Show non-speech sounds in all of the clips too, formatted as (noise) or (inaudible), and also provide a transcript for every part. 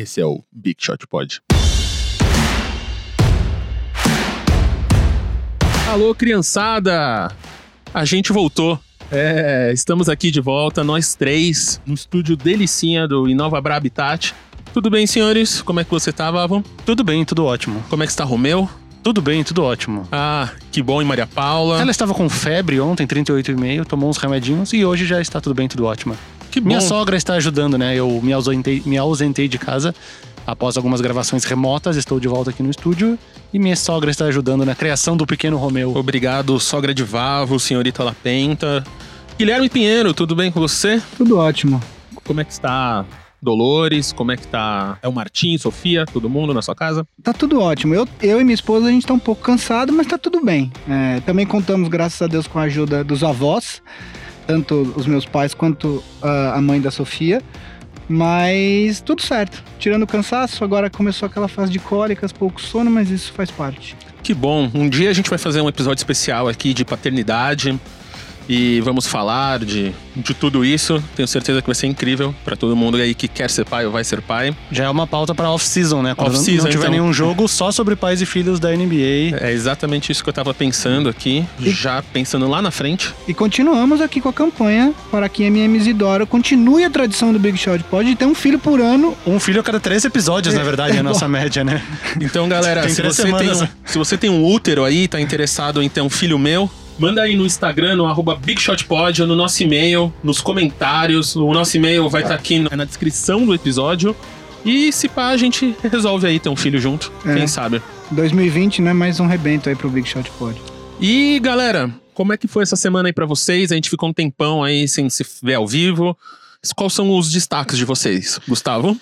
Esse é o Big Shot Pod. Alô, criançada! A gente voltou. É, estamos aqui de volta, nós três, no estúdio delicinha do Inova Bra Habitat. Tudo bem, senhores? Como é que você tá, Vavon? Tudo bem, tudo ótimo. Como é que está Romeu? Tudo bem, tudo ótimo. Ah, que bom, e Maria Paula? Ela estava com febre ontem, 38,5, tomou uns remedinhos e hoje já está tudo bem, tudo ótimo. Que bom. Minha sogra está ajudando, né? Eu me ausentei, me ausentei de casa após algumas gravações remotas, estou de volta aqui no estúdio e minha sogra está ajudando na criação do pequeno Romeu. Obrigado, sogra de Vavo, senhorita Lapenta. Guilherme Pinheiro, tudo bem com você? Tudo ótimo. Como é que está Dolores? Como é que tá? É o Martim, Sofia, todo mundo na sua casa? Tá tudo ótimo. Eu, eu e minha esposa, a gente tá um pouco cansado, mas tá tudo bem. É, também contamos, graças a Deus, com a ajuda dos avós, tanto os meus pais quanto a mãe da Sofia. Mas tudo certo. Tirando o cansaço, agora começou aquela fase de cólicas, pouco sono, mas isso faz parte. Que bom. Um dia a gente vai fazer um episódio especial aqui de paternidade e vamos falar de, de tudo isso. Tenho certeza que vai ser incrível para todo mundo aí que quer ser pai ou vai ser pai. Já é uma pauta para off-season, né? Quando Off-season, não tiver então. nenhum jogo só sobre pais e filhos da NBA. É exatamente isso que eu tava pensando aqui, já pensando lá na frente. E continuamos aqui com a campanha para que MM Isidoro continue a tradição do Big Shot Pode ter um filho por ano. Um filho a cada três episódios, na verdade, é a nossa (laughs) média, né? Então, galera, se você tem, um, se você tem um útero aí, tá interessado em ter um filho meu, manda aí no Instagram, no arroba BigShotPod, ou no nosso e-mail, nos comentários. O nosso e-mail vai estar aqui na descrição do episódio. E se pá, a gente resolve aí ter um filho junto, É. quem sabe. 2020, né? Mais um rebento aí pro Big Shot Pod. E galera, como é que foi essa semana aí pra vocês? A gente ficou um tempão aí sem se ver ao vivo. Quais são os destaques de vocês, Gustavo?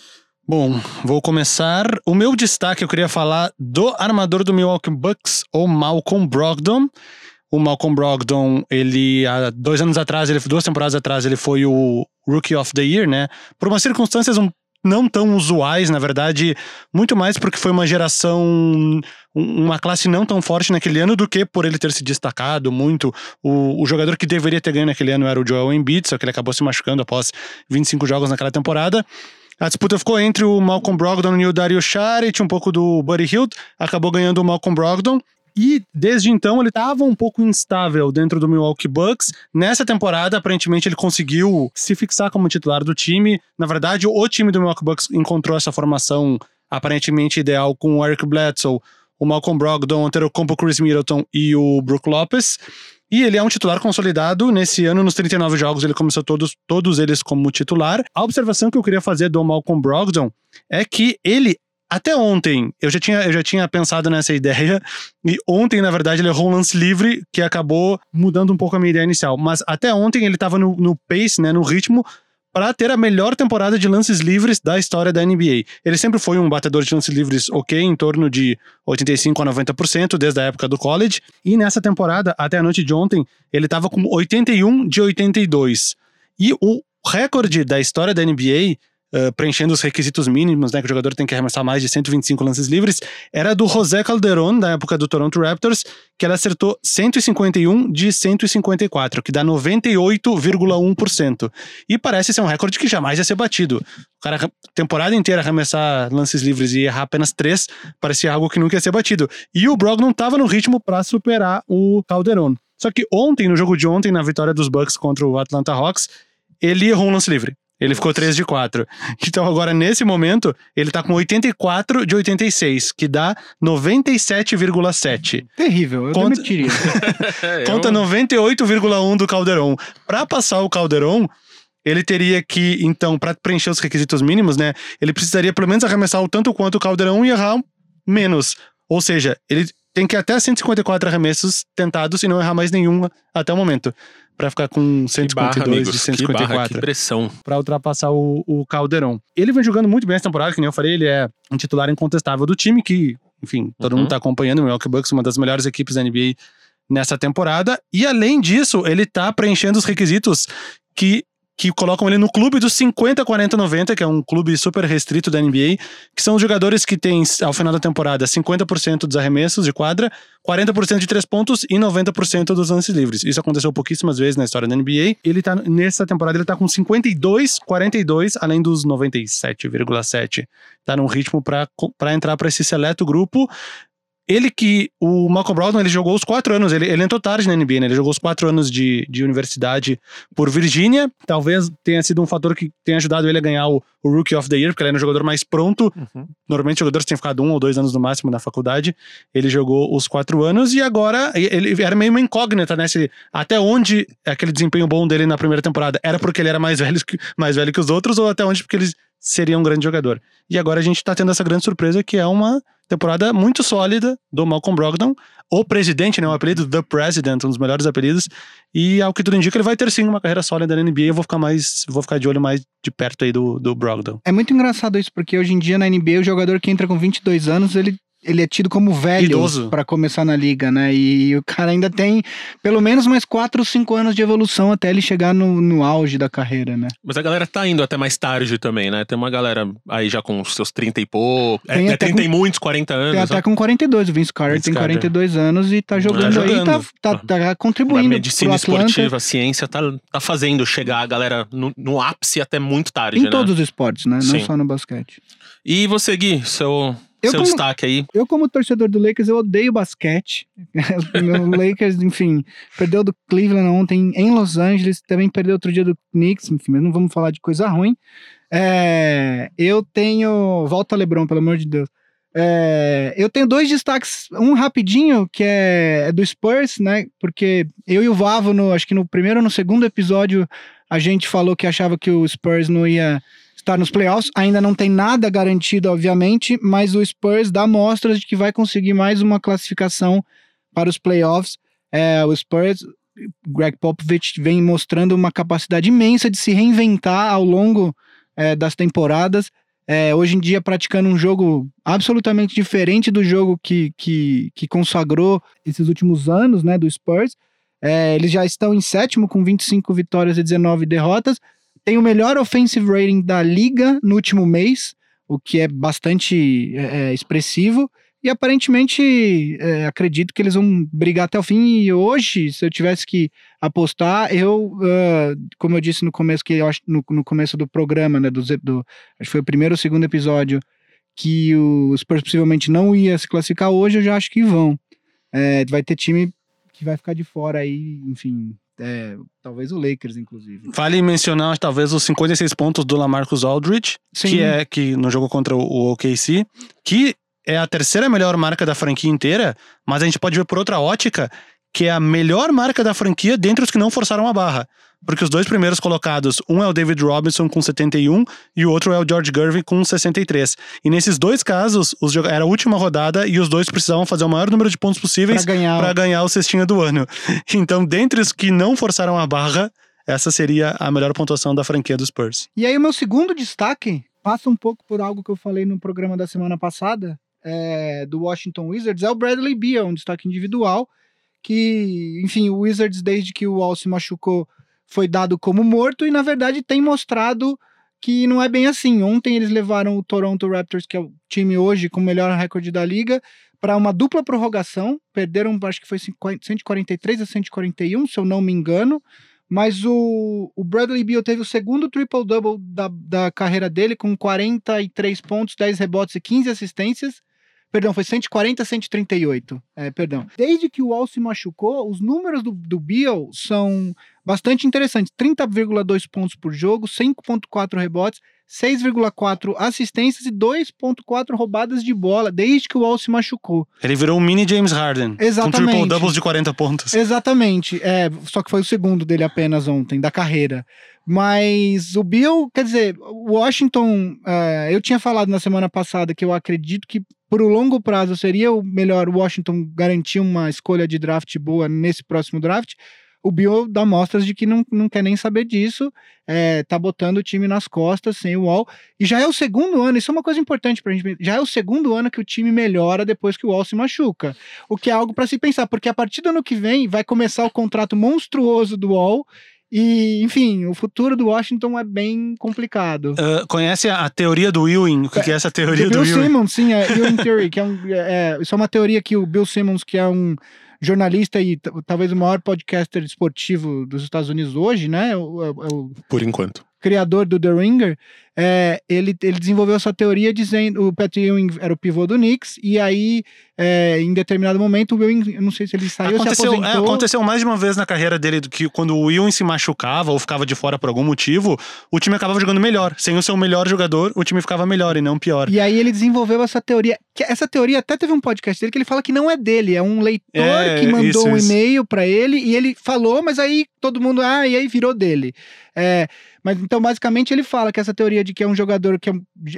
Bom, vou começar. O meu destaque eu queria falar do armador do Milwaukee Bucks, o Malcolm Brogdon. O Malcolm Brogdon, ele há dois anos atrás, ele, duas temporadas atrás, ele foi o Rookie of the Year, né? Por umas circunstâncias um- não tão usuais, na verdade, muito mais porque foi uma geração, um- uma classe não tão forte naquele ano do que por ele ter se destacado muito. O, o jogador que deveria ter ganho naquele ano era o Joel Embiid, só que ele acabou se machucando após 25 jogos naquela temporada. A disputa ficou entre o Malcolm Brogdon e o Dario Saric, um pouco do Buddy Hield, acabou ganhando o Malcolm Brogdon. E desde então ele estava um pouco instável dentro do Milwaukee Bucks. Nessa temporada, aparentemente, ele conseguiu se fixar como titular do time. Na verdade, o time do Milwaukee Bucks encontrou essa formação aparentemente ideal com o Eric Bledsoe, o Malcolm Brogdon, o Antetokounmpo, Chris Middleton e o Brook Lopez. E ele é um titular consolidado. Nesse ano, nos 39 jogos, ele começou todos, todos eles como titular. A observação que eu queria fazer do Malcolm Brogdon é que ele, até ontem, eu já tinha, eu já tinha pensado nessa ideia. E ontem, na verdade, ele errou um lance livre que acabou mudando um pouco a minha ideia inicial. Mas até ontem ele estava no, no pace, né, no ritmo, para ter a melhor temporada de lances livres da história da NBA. Ele sempre foi um batedor de lances livres ok, em torno de 85 a 90%, desde a época do college. E nessa temporada, até a noite de ontem, ele estava com 81 de 82. E o recorde da história da NBA, eh, preenchendo os requisitos mínimos, né, que o jogador tem que arremessar mais de 125 lances livres, era do José Calderon, da época do Toronto Raptors, que ele acertou 151 de 154, que dá 98,1%. E parece ser um recorde que jamais ia ser batido. O cara, temporada inteira, arremessar lances livres e errar apenas três, parecia algo que nunca ia ser batido. E o Brogdon estava no ritmo para superar o Calderon. Só que ontem, no jogo de ontem, na vitória dos Bucks contra o Atlanta Hawks, ele errou um lance livre. Ele ficou 3 de 4. Então agora, nesse momento, ele tá com 84 de 86, que dá 97,7. Terrível, eu Conta- demitiria. (laughs) É, Conta 98,1 do Calderon. Pra passar o Calderon, ele teria que, então, pra preencher os requisitos mínimos, né? Ele precisaria pelo menos arremessar o tanto quanto o Calderon e errar menos. Ou seja, ele tem que ir até 154 arremessos tentados e não errar mais nenhum até o momento. Pra ficar com Que barra, 152 amigos. de Que barra, que 154 pressão. para ultrapassar o, o Calderon. Ele vem jogando muito bem essa temporada, que nem eu falei, ele é um titular incontestável do time, que, enfim, todo Uhum. mundo tá acompanhando o Milwaukee Bucks, uma das melhores equipes da NBA nessa temporada. E além disso, ele tá preenchendo os requisitos que que colocam ele no clube dos 50, 40, 90, que é um clube super restrito da NBA, que são os jogadores que têm, ao final da temporada, 50% dos arremessos de quadra, 40% de três pontos e 90% dos lances livres. Isso aconteceu pouquíssimas vezes na história da NBA. Ele tá, nessa temporada, ele tá com 52, 42, além dos 97,7. Tá num ritmo para entrar para esse seleto grupo. Ele que. O Malcolm Brogdon, ele jogou os quatro anos. Ele, ele entrou tarde na NBA, né? Ele jogou os quatro anos de, de universidade por Virgínia. Talvez tenha sido um fator que tenha ajudado ele a ganhar o, o Rookie of the Year, porque ele era um jogador mais pronto. Uhum. Normalmente, jogadores têm ficado um ou dois anos no máximo na faculdade. Ele jogou os quatro anos e agora ele era meio uma incógnita, né? Se, até onde aquele desempenho bom dele na primeira temporada era porque ele era mais velho, que, mais velho que os outros, ou até onde porque ele seria um grande jogador. E agora a gente tá tendo essa grande surpresa que é uma temporada muito sólida do Malcolm Brogdon, o presidente, né, o apelido The President, um dos melhores apelidos, e ao que tudo indica ele vai ter sim uma carreira sólida na NBA, eu vou ficar mais, vou ficar de olho mais de perto aí do, do Brogdon. É muito engraçado isso, porque hoje em dia na NBA o jogador que entra com 22 anos, ele ele é tido como velho para começar na liga, né? E o cara ainda tem pelo menos mais 4 ou 5 anos de evolução até ele chegar no, no auge da carreira, né? Mas a galera tá indo até mais tarde também, né? Tem uma galera aí já com seus 30 e pouco. É, tem é, é 30 com, e muitos, 40 anos. Tem até né? com 42. O Vince Carter Vince tem 42 Carter. anos e tá jogando, tá jogando. aí, tá, tá, tá contribuindo. A medicina esportiva, a ciência tá, tá fazendo chegar a galera no, no ápice até muito tarde. Em né? todos os esportes, né? Sim. Não só no basquete. E você, Gui, seu eu Seu como, destaque aí. Eu, como torcedor do Lakers, eu odeio basquete. (laughs) o Lakers, enfim, perdeu do Cleveland ontem em Los Angeles, também perdeu outro dia do Knicks, enfim, mas não vamos falar de coisa ruim. É, eu tenho. Volta, Lebron, pelo amor de Deus. É, eu tenho dois destaques, um rapidinho, que é, é, do Spurs, né? Porque eu e o Vavo, no, acho que no primeiro ou no segundo episódio, a gente falou que achava que o Spurs não ia estar nos playoffs. Ainda não tem nada garantido, obviamente, mas o Spurs dá mostras de que vai conseguir mais uma classificação para os playoffs. É, o Spurs, Greg Popovich, vem mostrando uma capacidade imensa de se reinventar ao longo é, das temporadas. É, hoje em dia praticando um jogo absolutamente diferente do jogo que, que, que consagrou esses últimos anos né, do Spurs. É, eles já estão em sétimo com 25 vitórias e 19 derrotas, tem o melhor offensive rating da liga no último mês, o que é bastante é, é, expressivo. E aparentemente é, acredito que eles vão brigar até o fim. E hoje, se eu tivesse que apostar, eu, uh, como eu disse no começo, que acho no, no começo do programa, né, do, do, acho que foi o primeiro ou segundo episódio, que os Spurs possivelmente não ia se classificar hoje, eu já acho que vão. É, vai ter time que vai ficar de fora aí, enfim, é, talvez o Lakers, inclusive. Vale mencionar talvez os 56 pontos do Lamarcus Aldridge, Sim. que é que no jogo contra o OKC, que é a terceira melhor marca da franquia inteira, mas a gente pode ver por outra ótica que é a melhor marca da franquia dentre os que não forçaram a barra. Porque os dois primeiros colocados, um é o David Robinson com 71 e o outro é o George Gervin com 63. E nesses dois casos, os, era a última rodada e os dois precisavam fazer o maior número de pontos possíveis para ganhar. ganhar o cestinha do ano. (laughs) Então, dentre os que não forçaram a barra, essa seria a melhor pontuação da franquia dos Spurs. E aí, o meu segundo destaque passa um pouco por algo que eu falei no programa da semana passada, é, do Washington Wizards, é o Bradley Beal, um destaque individual que, enfim, o Wizards, desde que o Wall se machucou, foi dado como morto e, na verdade, tem mostrado que não é bem assim. Ontem eles levaram o Toronto Raptors, que é o time hoje com o melhor recorde da liga, para uma dupla prorrogação. Perderam, acho que foi 143 a 141, se eu não me engano. Mas o, o Bradley Beal teve o segundo triple-double da, da carreira dele, com 43 pontos, 10 rebotes e 15 assistências. Perdão, foi 140 a 138. É, perdão. Desde que o Wall se machucou, os números do, do Beal são bastante interessantes. 30,2 pontos por jogo, 5,4 rebotes, 6,4 assistências e 2,4 roubadas de bola, desde que o Wall se machucou. Ele virou um mini James Harden. Exatamente. Com triple doubles de 40 pontos. Exatamente. É, só que foi o segundo dele apenas ontem, da carreira. Mas o Bill, quer dizer, o Washington, uh, eu tinha falado na semana passada que eu acredito que por um longo prazo seria o melhor Washington garantir uma escolha de draft boa nesse próximo draft. O Bill dá mostras de que não, não quer nem saber disso, é, tá botando o time nas costas sem o Wall. E já é o segundo ano, isso é uma coisa importante pra gente. Já é o segundo ano que o time melhora depois que o Wall se machuca. O que é algo para se pensar, porque a partir do ano que vem vai começar o contrato monstruoso do Wall E, enfim, o futuro do Washington é bem complicado. Uh, conhece a, a, teoria do Ewing? O que, que é essa teoria do, do Bill Ewing? Simmons, sim, é Ewing Theory, que é, um, é, isso é uma teoria que o Bill Simmons, que é um jornalista e talvez o maior podcaster esportivo dos Estados Unidos hoje, né? É é o, Por enquanto. Criador do The Ringer, é, ele, ele desenvolveu essa teoria dizendo o Pat Ewing era o pivô do Knicks e aí é, em determinado momento o Ewing, não sei se ele saiu aconteceu, se. É, aconteceu mais de uma vez na carreira dele do que quando o Ewing se machucava ou ficava de fora por algum motivo, o time acabava jogando melhor. Sem o seu melhor jogador, o time ficava melhor e não pior. E aí ele desenvolveu essa teoria. Que essa teoria até teve um podcast dele que ele fala que não é dele, é um leitor é, que mandou isso, um e-mail para ele e ele falou, mas aí todo mundo ah, e aí virou dele. É, mas então, basicamente, ele fala que essa teoria de que é um jogador que é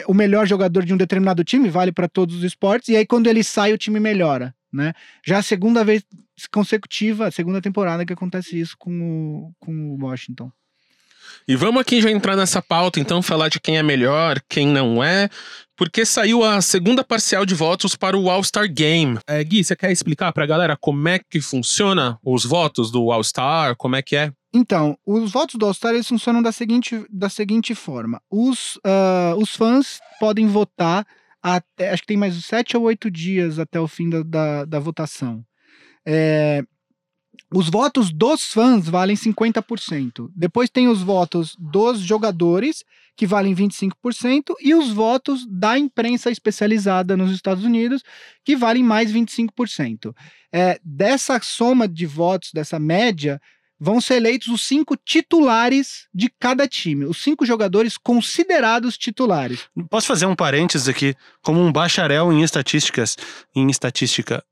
o melhor jogador de um determinado time vale para todos os esportes, e aí quando ele sai, o time melhora. Né? Já a segunda vez consecutiva, a segunda temporada que acontece isso com o, com o Washington. E vamos aqui já entrar nessa pauta, então, falar de quem é melhor, quem não é, porque saiu a segunda parcial de votos para o All-Star Game. É, Gui, você quer explicar para a galera como é que funciona os votos do All-Star, como é que é? Então, os votos do All-Star funcionam da seguinte, da seguinte forma: os, uh, os fãs podem votar até. Acho que tem mais sete ou oito dias até o fim da, da, da votação. É, os votos dos fãs valem 50%. Depois tem os votos dos jogadores, que valem 25%, e os votos da imprensa especializada nos Estados Unidos, que valem mais 25%. É, dessa soma de votos, dessa média, vão ser eleitos os cinco titulares de cada time, os cinco jogadores considerados titulares. Posso fazer um parênteses aqui, como um bacharel em estatísticas, em estatística.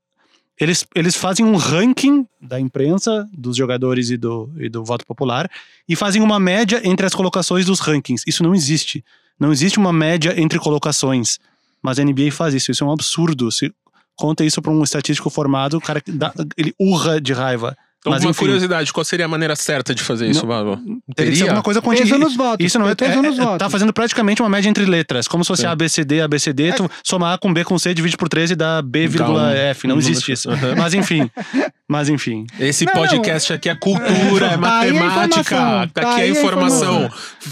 Eles, eles fazem um ranking da imprensa, dos jogadores e do, e do voto popular, e fazem uma média entre as colocações dos rankings. Isso não existe. Não existe uma média entre colocações. Mas a NBA faz isso. Isso é um absurdo. Se conta isso para um estatístico formado, o cara dá, ele urra de raiva. Então, Mas, uma enfim, curiosidade, qual seria a maneira certa de fazer isso, Vavo? Teria que ser alguma coisa quantitativa. nos votos. Isso não é, é, nos é, votos. Tá fazendo praticamente uma média entre letras, como se fosse A, B, C, D, A, B, C, D, é. tu somar A com B com C, divide por 13 e dá B, vírgula F. Não existe isso. Mas enfim. Mas enfim. Esse não, podcast aqui é cultura, é matemática. Tá, tá aqui é a informação.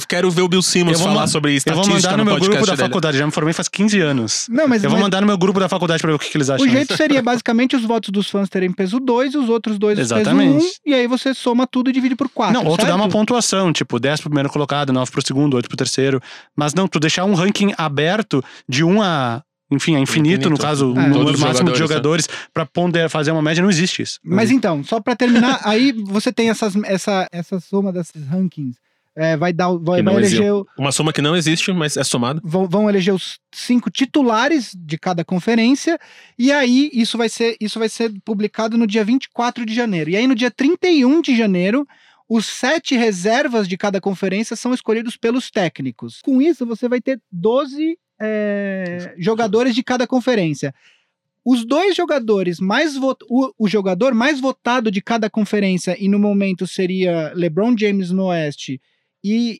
Quero ver o Bill Simmons falar sobre estatística Eu vou mandar no, no meu grupo da dele. faculdade. Já me formei faz 15 anos. Não, mas, eu vou mandar no meu grupo da faculdade pra ver o que, que eles acham. O jeito seria (laughs) basicamente os votos dos fãs terem peso 2 e os outros dois Exatamente. peso 1. Um, e aí você soma tudo e divide por 4. Não, ou tu dá uma pontuação, tipo 10 pro primeiro colocado, 9 pro segundo, 8 pro terceiro. Mas não, tu deixar um ranking aberto de 1 a enfim, é infinito, infinito. no caso, é. o número máximo de jogadores, é. para poder fazer uma média, não existe isso. Mas então, só para terminar, aí você tem essas, essa, essa soma desses rankings. É, vai dar vai, vai eleger o, uma soma que não existe, mas é somada. Vão, vão, eleger os cinco titulares de cada conferência e aí isso vai ser isso vai ser publicado no dia 24 de janeiro. E aí no dia 31 de janeiro os sete reservas de cada conferência são escolhidos pelos técnicos. Com isso, você vai ter 12 é, jogadores de cada conferência. Os dois jogadores mais o, o, jogador mais votado de cada conferência, e no momento seria LeBron James no Oeste e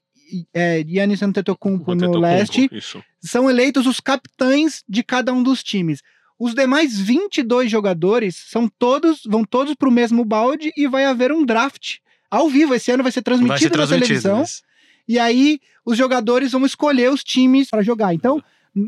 é, Giannis Antetokounmpo no Leste, isso. são eleitos os capitães de cada um dos times. Os demais 22 jogadores são todos vão todos para o mesmo balde e vai haver um draft ao vivo. Esse ano vai ser transmitido, vai ser transmitido na televisão. Mas... E aí os jogadores vão escolher os times para jogar. Então,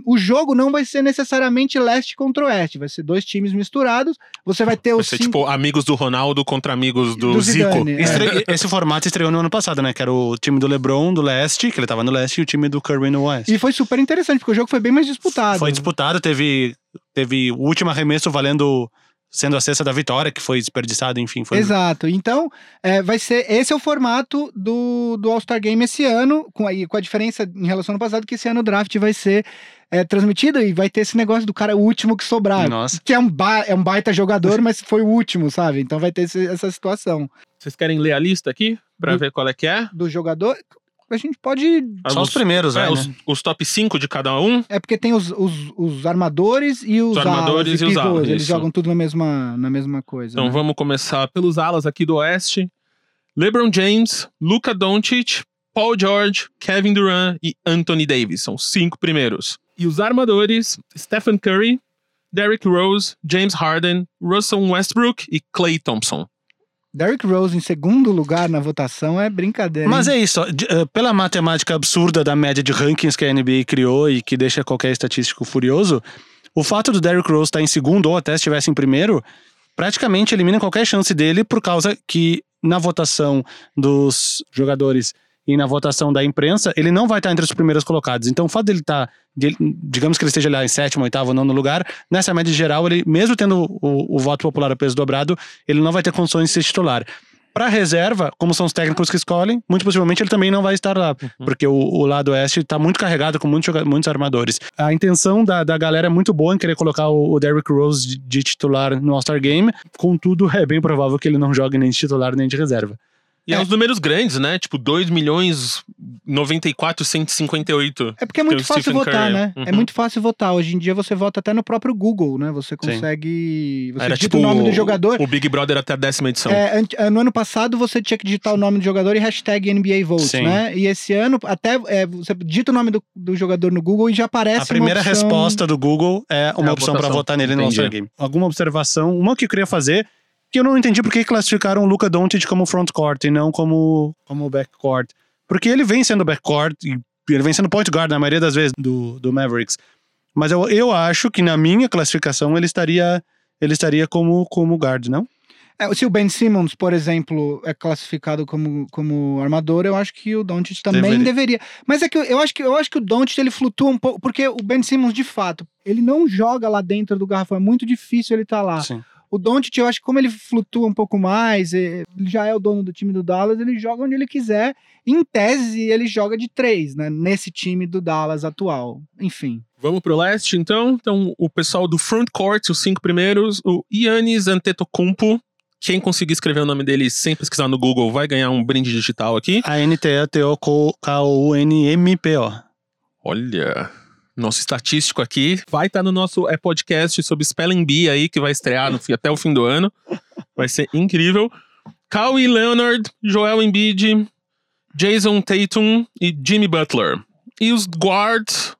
o jogo não vai ser necessariamente leste contra oeste, vai ser dois times misturados. Você vai ter vai os. Ser, cinco... tipo amigos do Ronaldo contra amigos do, do Zico. Zidane, é. Esse formato estreou no ano passado, né? Que era o time do LeBron do leste, que ele tava no leste, e o time do Curry no oeste. E foi super interessante, porque o jogo foi bem mais disputado. Foi disputado, teve, teve o último arremesso valendo sendo a cesta da vitória, que foi desperdiçado, enfim. Foi... Exato. Então, é, vai ser. Esse é o formato do, do All-Star Game esse ano, com a, com a diferença em relação ao passado, que esse ano o draft vai ser é, transmitido e vai ter esse negócio do cara o último que sobrar. Nossa. Que é um, ba é um baita jogador, (laughs) mas foi o último, sabe? Então vai ter esse, essa situação. Vocês querem ler a lista aqui? Pra do, ver qual é que é? Do jogador a gente pode. Só os, os primeiros, é, né? Os, os, top 5 de cada um. É porque tem os, os, os armadores e os, os armadores alas e, e os alas. Eles isso. jogam tudo na mesma, na mesma coisa. Então né? vamos começar pelos alas aqui do Oeste: LeBron James, Luca Doncic, Paul George, Kevin Durant e Anthony Davis. São cinco primeiros. E os armadores: Stephen Curry, Derrick Rose, James Harden, Russell Westbrook e Clay Thompson. Derrick Rose em segundo lugar na votação é brincadeira. Mas hein? é isso, ó, eh, pela matemática absurda da média de rankings que a NBA criou e que deixa qualquer estatístico furioso, o fato do Derrick Rose estar em segundo ou até estivesse em primeiro, praticamente elimina qualquer chance dele por causa que na votação dos jogadores e na votação da imprensa, ele não vai estar entre os primeiros colocados. Então, o fato dele estar, de- digamos que ele esteja lá em sétimo, oitavo, nono lugar, nessa média geral, ele, mesmo tendo o, o voto popular a peso dobrado, ele não vai ter condições de ser titular. Para reserva, como são os técnicos que escolhem, muito possivelmente ele também não vai estar lá, porque o, o lado oeste está muito carregado com muitos, muitos armadores. A intenção da, da galera é muito boa em querer colocar o, o Derrick Rose de, de titular no All-Star Game, contudo, é bem provável que ele não jogue nem de titular nem de reserva. E é. É. uns números grandes, né? Tipo, 2 milhões 94, 158. É porque é muito fácil Stephen votar, Curry. né? É Uhum. muito fácil votar. Hoje em dia você vota até no próprio Google, né? Você consegue. Você Era digita tipo o nome do jogador. O Big Brother até a décima edição. É, é, no ano passado você tinha que digitar o nome do jogador e hashtag NBA Vote, Sim. né? E esse ano, até é, você digita o nome do, do jogador no Google e já aparece A primeira uma opção... resposta do Google é uma É a opção para votar nele no. All-Star Game. Alguma observação? Uma que eu queria fazer, que eu não entendi por que classificaram o Luca Doncic como frontcourt e não como, como backcourt. Porque ele vem sendo backcourt e ele vem sendo point guard na maioria das vezes do, do Mavericks. Mas eu, eu acho que na minha classificação ele estaria ele estaria como, como guard, não? É, se o Ben Simmons, por exemplo, é classificado como, como armador, eu acho que o Doncic também Deveria. deveria. Mas é que eu, eu acho que eu acho que o Doncic ele flutua um pouco, porque o Ben Simmons, de fato, ele não joga lá dentro do garrafão, é muito difícil ele estar lá. Sim. O Doncic, eu acho que como ele flutua um pouco mais, eh, ele já é o dono do time do Dallas, ele joga onde ele quiser. Em tese, ele joga de três, né? Nesse time do Dallas atual. Enfim. Vamos pro leste, então. Então, o pessoal do frontcourt, os cinco primeiros, o Yannis Antetokounmpo. Quem conseguir escrever o nome dele sem pesquisar no Google vai ganhar um brinde digital aqui. A N-T-A-T-O-K-O-U-N-M-P-O. Olha, nosso estatístico aqui vai estar no nosso é, podcast sobre Spelling Bee aí, que vai estrear no até o fim do ano. Vai ser incrível. Kawhi Leonard, Joel Embiid, Jason Tatum e Jimmy Butler. E os guards,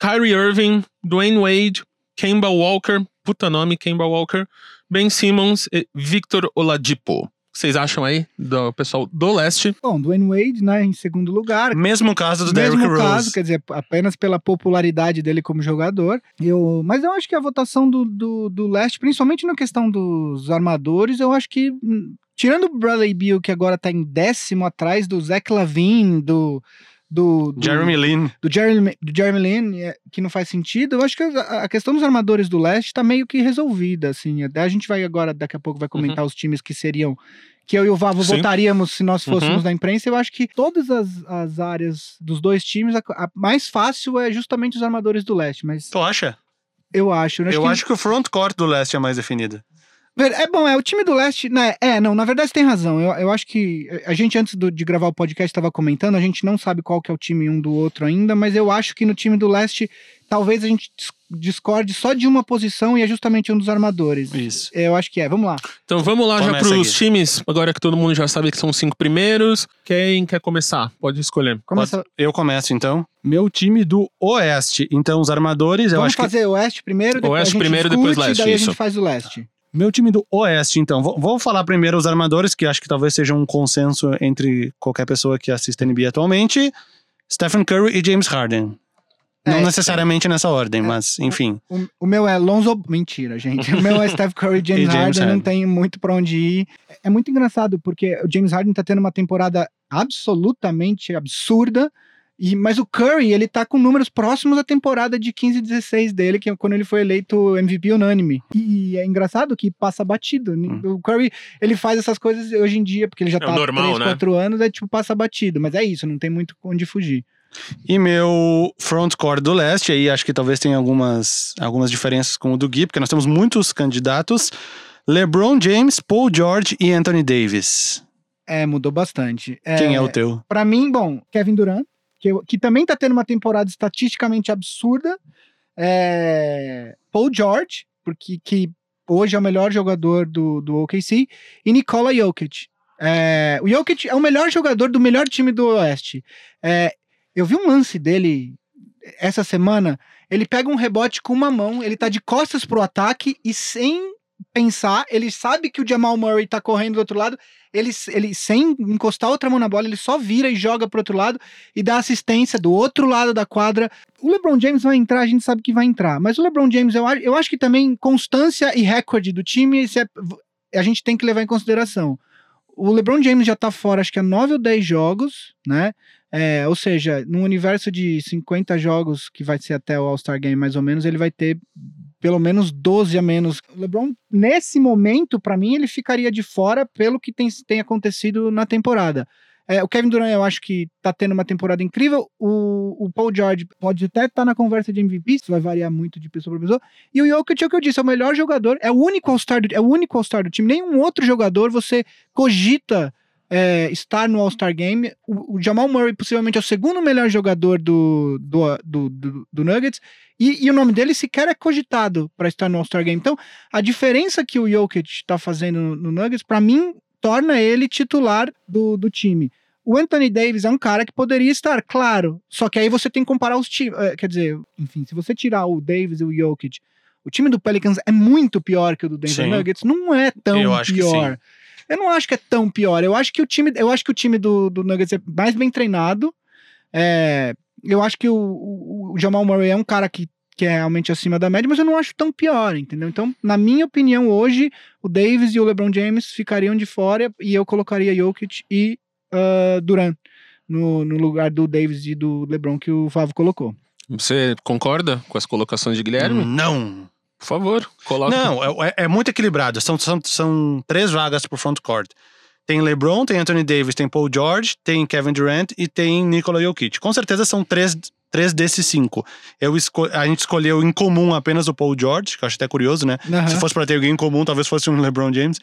Kyrie Irving, Dwayne Wade, Kemba Walker, puta nome, Kemba Walker, Ben Simmons e Victor Oladipo. O que vocês acham aí do pessoal do leste? Bom, Dwayne Wade, né, em segundo lugar. Mesmo caso do Mesmo Derrick caso, Rose. quer dizer, apenas pela popularidade dele como jogador. Eu, mas eu acho que a votação do, do, do leste, principalmente na questão dos armadores, eu acho que, hum, tirando o Bradley Beal, que agora tá em décimo atrás do Zach Lavine, do. Do, do, Jeremy Lin. do Jeremy, do Jeremy Lin, é, que não faz sentido, eu acho que a, a questão dos armadores do leste tá meio que resolvida, assim. Até a gente vai agora, daqui a pouco, vai comentar os times que seriam. Que eu e o Vavo Sim. votaríamos se nós fôssemos Uhum. da imprensa. Eu acho que todas as, as áreas dos dois times, a, a mais fácil é justamente os armadores do leste. Mas Tu acha? eu acho. né? Eu que- acho que o frontcourt do leste é mais definido. É bom, é o time do leste. Né, é, não, na verdade você tem razão. Eu, eu acho que a gente, antes do- de gravar o podcast, estava comentando, a gente não sabe qual que é o time um do outro ainda, mas eu acho que no time do leste, talvez a gente dis- discorde só de uma posição e é justamente um dos armadores. Isso. Eu acho que é. Vamos lá. Então vamos lá já Começa, pros Gui. times, agora que todo mundo já sabe que são os cinco primeiros. Quem quer começar? Pode escolher. Começa, Eu começo então. Meu time do Oeste. Então, os armadores, eu vamos acho que. fazer o oeste primeiro, depois Oeste a gente primeiro, discute, depois leste, daí a isso. gente faz o leste. Meu time do Oeste, então. Vou, vou falar primeiro os armadores, que acho que talvez seja um consenso entre qualquer pessoa que assiste NBA atualmente. Stephen Curry e James Harden. Não É, necessariamente nessa ordem, mas enfim. O, o meu é Lonzo. Mentira, gente. O meu é Steph Curry e (laughs) James, E James Harden. Não Harden. tem muito pra onde ir. É muito engraçado, porque o James Harden tá tendo uma temporada absolutamente absurda. E, mas o Curry, ele tá com números próximos à temporada de 15 e 16 dele, que é quando ele foi eleito MVP unânime. E é engraçado que passa batido. Hum. O Curry, ele faz essas coisas hoje em dia, porque ele já É tá há normal, 3, né? 4 anos, é tipo, passa batido. Mas é isso, não tem muito onde fugir. E meu frontcourt do leste, aí acho que talvez tenha algumas, algumas diferenças com o do Gui, porque nós temos muitos candidatos. LeBron James, Paul George e Anthony Davis. É, mudou bastante. Quem é o teu? Pra mim, bom, Kevin Durant, que, que também tá tendo uma temporada estatisticamente absurda. É, Paul George, porque que hoje é o melhor jogador do, do OKC, e Nikola Jokic. É, o Jokic é o melhor jogador do melhor time do Oeste. É, eu vi um lance dele essa semana. Ele pega um rebote com uma mão, ele tá de costas pro ataque e sem pensar, ele sabe que o Jamal Murray tá correndo do outro lado, ele, ele sem encostar outra mão na bola, ele só vira e joga pro outro lado e dá assistência do outro lado da quadra. O LeBron James vai entrar, a gente sabe que vai entrar, mas o LeBron James, eu, eu acho que também constância e recorde do time é, a gente tem que levar em consideração. O LeBron James já tá fora, acho que há 9 ou 10 jogos, né? É, ou seja, num universo de 50 jogos, que vai ser até o All-Star Game mais ou menos, ele vai ter pelo menos 12 a menos. O LeBron, nesse momento, para mim, ele ficaria de fora pelo que tem, tem acontecido na temporada. É, o Kevin Durant, eu acho que tá tendo uma temporada incrível. O, o Paul George pode até estar tá na conversa de MVP, isso vai variar muito de pessoa para pessoa. E o Jokic é o que eu disse, é o melhor jogador, é o único All-Star do, é o único All-Star do time. Nenhum outro jogador você cogita é, estar no All-Star Game. O, o, Jamal Murray possivelmente é o segundo melhor jogador do, do, do, do, do Nuggets. E, e, o nome dele sequer é cogitado para estar no All-Star Game. Então, a diferença que o Jokic está fazendo no, no Nuggets, para mim, torna ele titular do, do time. O Anthony Davis é um cara que poderia estar, claro. Só que aí você tem que comparar os times. É, quer dizer, enfim, se você tirar o Davis e o Jokic, o time do Pelicans é muito pior que o do Denver Sim. Nuggets. Não é tão pior. Eu não acho que é tão pior. Eu acho que o time, eu acho que o time do, do Nuggets é mais bem treinado. É, eu acho que o, o, o, Jamal Murray é um cara que, que é realmente acima da média, mas eu não acho tão pior, entendeu? Então, na minha opinião, hoje, o Davis e o LeBron James ficariam de fora e eu colocaria Jokic e uh, Durant no, no lugar do Davis e do LeBron que o Favo colocou. Você concorda com as colocações de Guilherme? Não. Por favor, coloque. Não, é, é, é, muito equilibrado. São, são, são três vagas pro front court. Tem LeBron, tem Anthony Davis, tem Paul George, tem Kevin Durant e tem Nikola Jokic. Com certeza são três, três desses cinco. Eu esco a gente escolheu em comum apenas o Paul George, que eu acho até curioso, né? Uhum. Se fosse para ter alguém em comum, talvez fosse um LeBron James.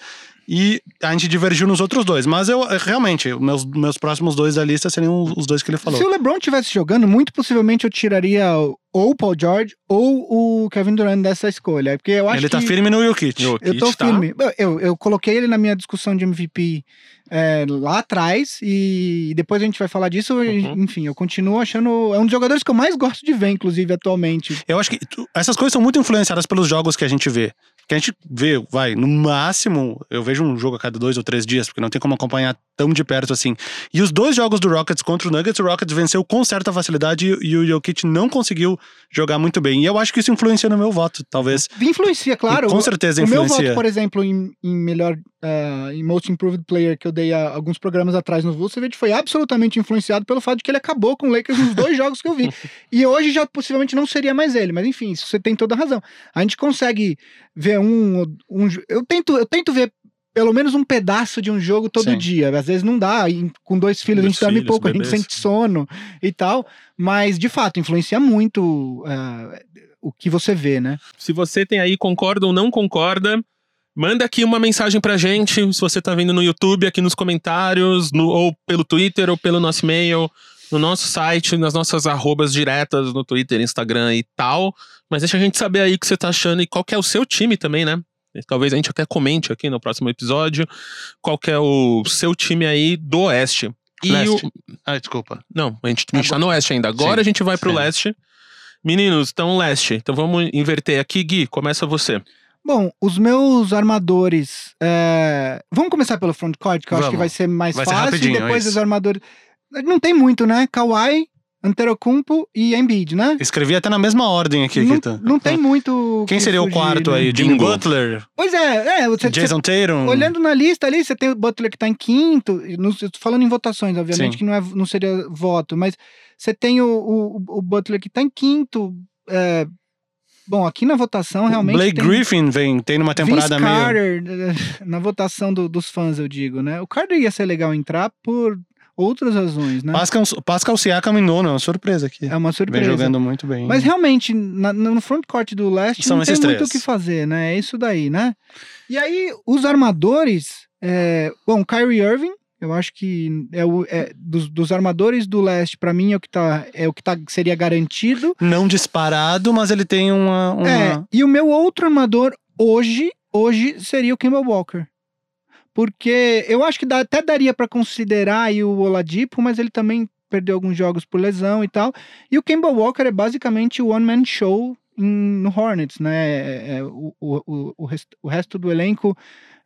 E a gente divergiu nos outros dois. Mas eu, realmente, meus, meus próximos dois da lista seriam os dois que ele falou. Se o LeBron tivesse jogando, muito possivelmente eu tiraria ou o Paul George ou o Kevin Durant dessa escolha. Porque eu acho ele tá que... firme no Jokic. Eu tô tá. firme. Eu, eu coloquei ele na minha discussão de MVP é, lá atrás e depois a gente vai falar disso. Uhum. Enfim, eu continuo achando. É um dos jogadores que eu mais gosto de ver, inclusive, atualmente. Eu acho que essas coisas são muito influenciadas pelos jogos que a gente vê que a gente vê, vai, no máximo, eu vejo um jogo a cada dois ou três dias, porque não tem como acompanhar tão de perto assim. E os dois jogos do Rockets contra o Nuggets, o Rockets venceu com certa facilidade e o Jokic não conseguiu jogar muito bem. E eu acho que isso influencia no meu voto, talvez. Influencia, claro. E com certeza influencia. O meu voto, por exemplo, em, em melhor, uh, em Most Improved Player que eu dei há alguns programas atrás no Vucevic foi absolutamente influenciado pelo fato de que ele acabou com o Lakers nos dois (laughs) jogos que eu vi. E hoje já possivelmente não seria mais ele, mas enfim, você tem toda a razão. A gente consegue ver um, um eu tento eu tento ver pelo menos um pedaço de um jogo todo Sim. dia. Às vezes não dá, com dois filhos dois a gente dorme pouco, bebês. a gente sente sono e tal, mas de fato influencia muito uh, o que você vê, né? Se você tem aí, concorda ou não concorda, manda aqui uma mensagem pra gente, se você tá vendo no YouTube, aqui nos comentários, no, ou pelo Twitter, ou pelo nosso e-mail, no nosso site, nas nossas arrobas diretas no Twitter, Instagram e tal. Mas deixa a gente saber aí o que você tá achando e qual é o seu time também, né? Talvez a gente até comente aqui no próximo episódio qual é o seu time aí do Oeste. E leste. O... Ah, desculpa. Não, a gente, a gente tá no Oeste ainda. Agora sim, a gente vai pro sim. Leste. Meninos, então Leste. Então vamos inverter aqui. Gui, começa você. Bom, os meus armadores. É... Vamos começar pelo frontcourt, que eu vamos. acho que vai ser mais vai fácil. Ser depois é os armadores. Não tem muito, né? Kawhi, Antetokounmpo e Embiid, né? Escrevi até na mesma ordem aqui, não, Kita. Não tem muito. Quem seria fugir, o quarto né? aí? Jimmy Butler? Pois é, é. Você, Jason você, Tatum. Olhando na lista ali, você tem o Butler que tá em quinto. No, falando em votações, obviamente, Sim. que não, é, não seria voto, mas você tem o, o, o Butler que tá em quinto. É, Bom, aqui na votação realmente. Blake tem... Griffin vem, tem numa temporada Vince Carter, meio. (laughs) Na votação do, dos fãs, eu digo, né? O Carter ia ser legal entrar por outras razões, né? Pascal, Pascal Siakam em nono, é uma surpresa aqui. É uma surpresa. Vem jogando muito bem. Mas realmente, na, no frontcourt do leste São não tem muito o que fazer, né? É isso daí, né? E aí, os armadores... É, bom, Kyrie Irving, eu acho que é o, é, dos, dos, armadores do leste, para mim, é o que tá, é o que tá, seria garantido. Não disparado, mas ele tem uma, uma... É, e o meu outro armador hoje, hoje seria o Kemba Walker. Porque eu acho que dá, até daria para considerar aí o Oladipo, mas ele também perdeu alguns jogos por lesão e tal. E o Kemba Walker é basicamente o one-man show no Hornets, né? É, é, o, o, o, resto, o resto do elenco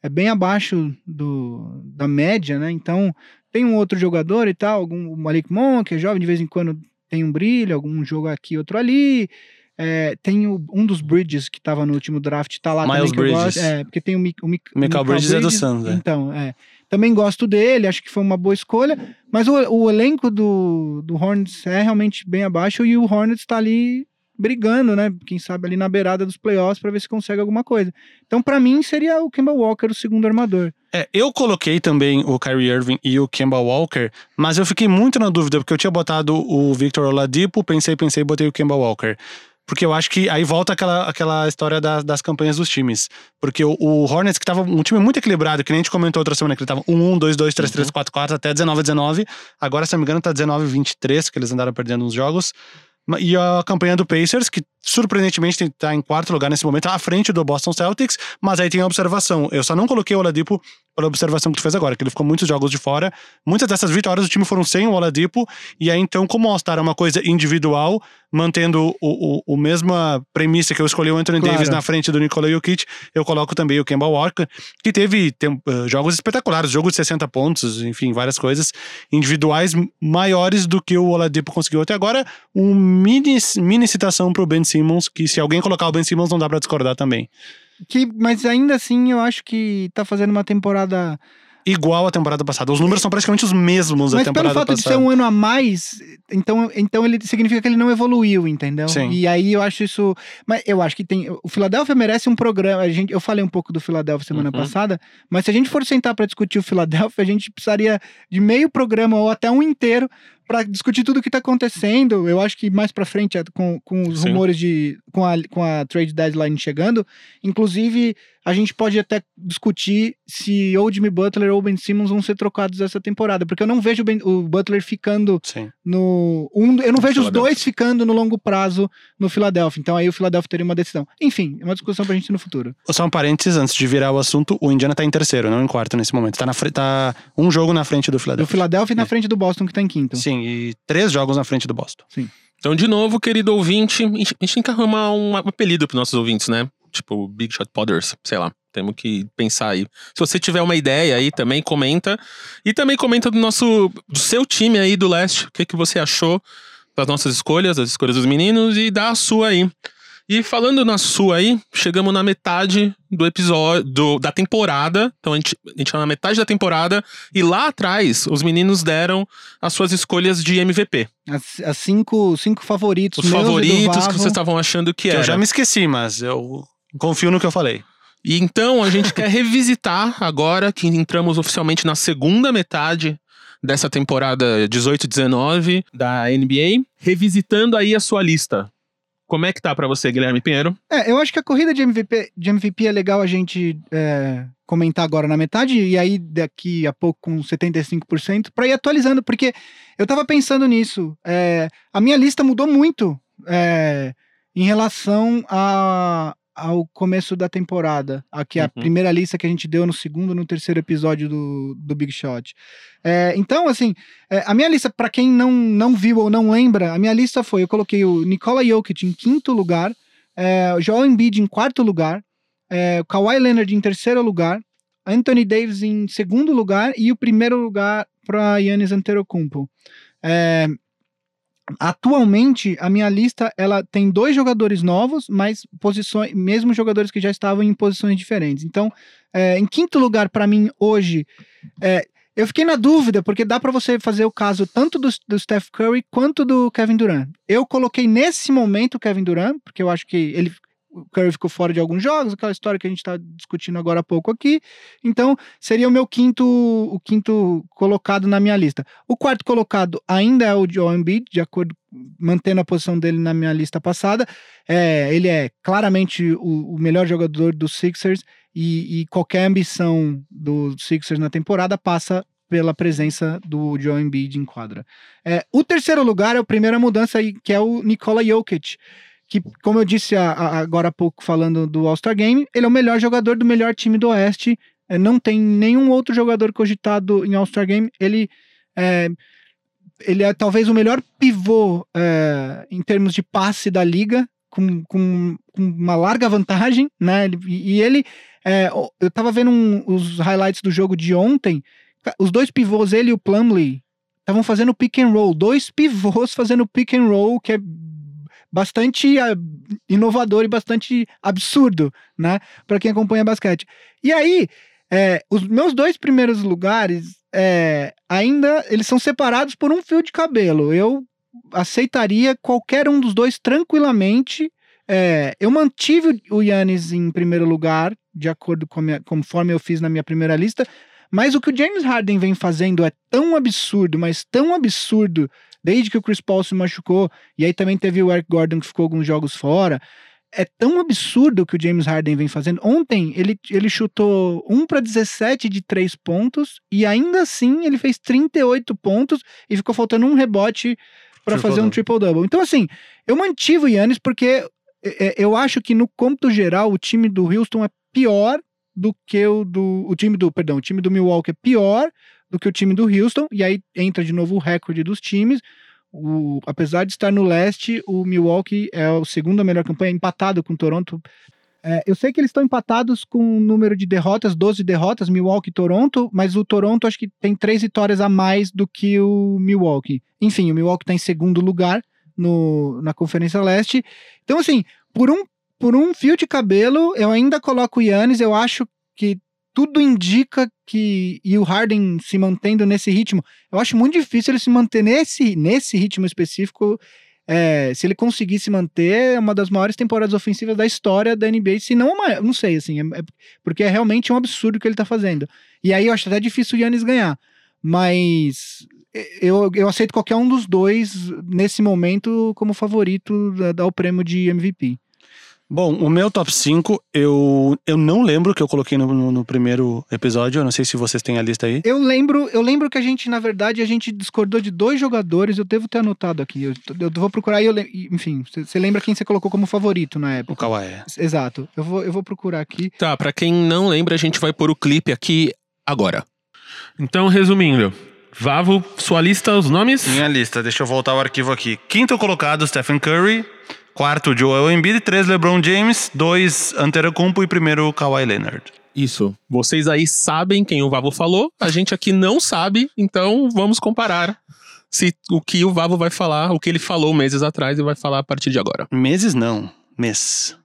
é bem abaixo do, da média, né? Então, tem um outro jogador e tal, algum, o Malik Monk, que é jovem, de vez em quando tem um brilho, algum jogo aqui, outro ali. É, tem o, um dos Bridges que estava no último draft, tá lá Miles também. Bridges. Gosto, é, porque tem o, Mick, o, Mick, o Michael Bridges, é do Suns, né? Então, é. Também gosto dele, acho que foi uma boa escolha. Mas o, o elenco do, do Hornets é realmente bem abaixo e o Hornets tá ali brigando, né? Quem sabe ali na beirada dos playoffs para ver se consegue alguma coisa. Então, para mim, seria o Kemba Walker o segundo armador. É, eu coloquei também o Kyrie Irving e o Kemba Walker, mas eu fiquei muito na dúvida, porque eu tinha botado o Victor Oladipo, pensei, pensei, botei o Kemba Walker. Porque eu acho que aí volta aquela, aquela história da, das campanhas dos times. Porque o, o, Hornets, que tava um time muito equilibrado, que nem a gente comentou outra semana, que ele tava 1-1, 2-2, 3-3, 4-4, até 19-19. Agora, se não me engano, tá 19-23, que eles andaram perdendo uns jogos. E a campanha do Pacers, que surpreendentemente está em quarto lugar nesse momento, à frente do Boston Celtics, mas aí tem a observação. Eu só não coloquei o Oladipo pela observação que tu fez agora, que ele ficou muitos jogos de fora. Muitas dessas vitórias do time foram sem o Oladipo, e aí então, como o All-Star é uma coisa individual, mantendo o, o, o mesma premissa que eu escolhi o Anthony claro. Davis na frente do Nikola Jokic, eu coloco também o Kemba Walker, que teve tem, uh, jogos espetaculares, jogo de 60 pontos, enfim, várias coisas individuais maiores do que o Oladipo conseguiu até agora. Um mini, mini citação pro Ben Simmons, que se alguém colocar o Ben Simmons não dá para discordar também. Que, mas ainda assim, eu acho que tá fazendo uma temporada igual à temporada passada. Os números são praticamente os mesmos da temporada passada. Mas pelo fato passada. de ser um ano a mais, então, então ele significa que ele não evoluiu, entendeu? Sim. E aí eu acho isso... Mas eu acho que tem... O Philadelphia merece um programa... A gente, eu falei um pouco do Philadelphia semana uhum. passada, mas se a gente for sentar para discutir o Philadelphia, a gente precisaria de meio programa ou até um inteiro para discutir tudo o que está acontecendo. Eu acho que mais para frente, com, com os Sim. rumores de. Com a, com a trade deadline chegando, inclusive a gente pode até discutir se ou Jimmy Butler ou Ben Simmons vão ser trocados essa temporada, porque eu não vejo o, ben, o Butler ficando Sim. no. Um, eu não vejo os dois ficando no longo prazo no Philadelphia. Então aí o Philadelphia teria uma decisão. Enfim, é uma discussão pra gente no futuro. Só um parênteses antes de virar o assunto: o Indiana tá em terceiro, não em quarto nesse momento. Tá, na, tá um jogo na frente do Philadelphia. Do Philadelphia e na é. frente do Boston, que tá em quinto. Sim, e três jogos na frente do Boston. Sim. Então, de novo, querido ouvinte, a gente tem que arrumar um apelido para nossos ouvintes, né? Tipo, Big Shot Podders, sei lá. Temos que pensar aí. Se você tiver uma ideia aí, também comenta. E também comenta do nosso, do seu time aí do leste. O que, que você achou das nossas escolhas, das escolhas dos meninos e dá a sua aí. E falando na sua aí, chegamos na metade do episódio do, da temporada. Então a gente, a gente tá na metade da temporada. E lá atrás, os meninos deram as suas escolhas de MVP. As, as cinco, cinco favoritos. Os favoritos que vocês estavam achando que, que era. Eu já me esqueci, mas eu confio no que eu falei. E então a gente quer revisitar agora que entramos oficialmente na segunda metade dessa temporada 18-19 da NBA, revisitando aí a sua lista. Como é que tá para você, Guilherme Pinheiro? É, eu acho que a corrida de MVP, de MVP é legal a gente é, comentar agora na metade e aí daqui a pouco com 75% para ir atualizando, porque eu tava pensando nisso. É, a minha lista mudou muito é, em relação a, ao começo da temporada. Aqui uhum. a primeira lista que a gente deu no segundo, no terceiro episódio do, do Big Shot. É, então, assim, é, a minha lista, para quem não, não viu ou não lembra, a minha lista foi: eu coloquei o Nikola Jokic em quinto lugar, é, o Joel Embiid em quarto lugar, é, o Kawhi Leonard em terceiro lugar, Anthony Davis em segundo lugar e o primeiro lugar para Yannis Antetokounmpo. É, Atualmente, a minha lista ela tem dois jogadores novos, mas posições, mesmo jogadores que já estavam em posições diferentes. Então, é, em quinto lugar para mim hoje, é, eu fiquei na dúvida porque dá para você fazer o caso tanto do, do, Steph Curry quanto do Kevin Durant. Eu coloquei nesse momento o Kevin Durant porque eu acho que ele o Curry ficou fora de alguns jogos, aquela história que a gente está discutindo agora há pouco aqui. Então, seria o meu quinto, o quinto colocado na minha lista. O quarto colocado ainda é o Joel Embiid, de acordo mantendo a posição dele na minha lista passada. É, ele é claramente o, o melhor jogador dos Sixers e, e, qualquer ambição do Sixers na temporada passa pela presença do Joel Embiid em quadra. É, o terceiro lugar é a primeira mudança aí, que é o Nikola Jokic que, como eu disse a, a, agora há pouco falando do All-Star Game, ele é o melhor jogador do melhor time do Oeste. É, não tem nenhum outro jogador cogitado em All-Star Game. Ele é, ele é talvez o melhor pivô é, em termos de passe da liga, com, com, com uma larga vantagem, né? Ele- E, ele, é, eu tava vendo um- os highlights do jogo de ontem. Os dois pivôs, ele e o Plumlee, estavam fazendo pick and roll. Dois pivôs fazendo pick and roll, que é bastante ah, inovador e bastante absurdo, né? Para quem acompanha basquete. E aí, é, os meus dois primeiros lugares, é, ainda eles são separados por um fio de cabelo. Eu aceitaria qualquer um dos dois tranquilamente. É, eu mantive o Yannis em primeiro lugar, de acordo com minha, conforme eu fiz na minha primeira lista. Mas o que o James Harden vem fazendo é tão absurdo, mas tão absurdo, desde que o Chris Paul se machucou, e aí também teve o Eric Gordon que ficou alguns jogos fora. É tão absurdo o que o James Harden vem fazendo. Ontem ele, ele chutou 1 para 17 de 3 pontos, e ainda assim ele fez 38 pontos e ficou faltando um rebote para fazer um triple-double. Então, assim, eu mantive o Yannis porque é, é, eu acho que no cômputo geral o time do Houston é pior do que o do o time do, perdão, o time do Milwaukee é pior do que o time do Houston e aí entra de novo o recorde dos times. O, apesar de estar no leste, o Milwaukee é o segundo melhor campanha, empatado com o Toronto. É, eu sei que eles estão empatados com o número de derrotas, 12 derrotas, Milwaukee e Toronto, mas o Toronto acho que tem três vitórias a mais do que o Milwaukee. Enfim, o Milwaukee está em segundo lugar no, na Conferência Leste. Então, assim, por um, por um fio de cabelo, eu ainda coloco o Yannis, eu acho que tudo indica que. E o Harden se mantendo nesse ritmo. Eu acho muito difícil ele se manter nesse, nesse ritmo específico. É, se ele conseguir se manter, é uma das maiores temporadas ofensivas da história da NBA, se não a maior, não sei, assim, é- é- porque é realmente um absurdo o que ele tá fazendo. E aí eu acho até difícil o Yannis ganhar, mas eu, eu aceito qualquer um dos dois nesse momento como favorito da, dar o prêmio de MVP. Bom, o meu top 5, eu, eu não lembro que eu coloquei no, no- no primeiro episódio. Eu não sei se vocês têm a lista aí. Eu lembro, eu lembro que a gente, na verdade, a gente discordou de dois jogadores, eu devo ter anotado aqui. Eu, eu vou procurar e eu enfim, você lembra quem você colocou como favorito na O época? Kawhi. Exato. Eu vou, eu vou procurar aqui. Tá, pra quem não lembra, a gente vai pôr o clipe aqui agora. Então, resumindo. Vavo, sua lista, os nomes? Minha lista, deixa eu voltar o arquivo aqui. Quinto colocado, Stephen Curry. Quarto, Joel Embiid. Três, LeBron James. Dois, Antetokounmpo. E primeiro, Kawhi Leonard. Isso. Vocês aí sabem quem o Vavo falou, a gente aqui não sabe, então vamos comparar se o que o Vavo vai falar, o que ele falou meses atrás e vai falar a partir de agora. Meses não, mês.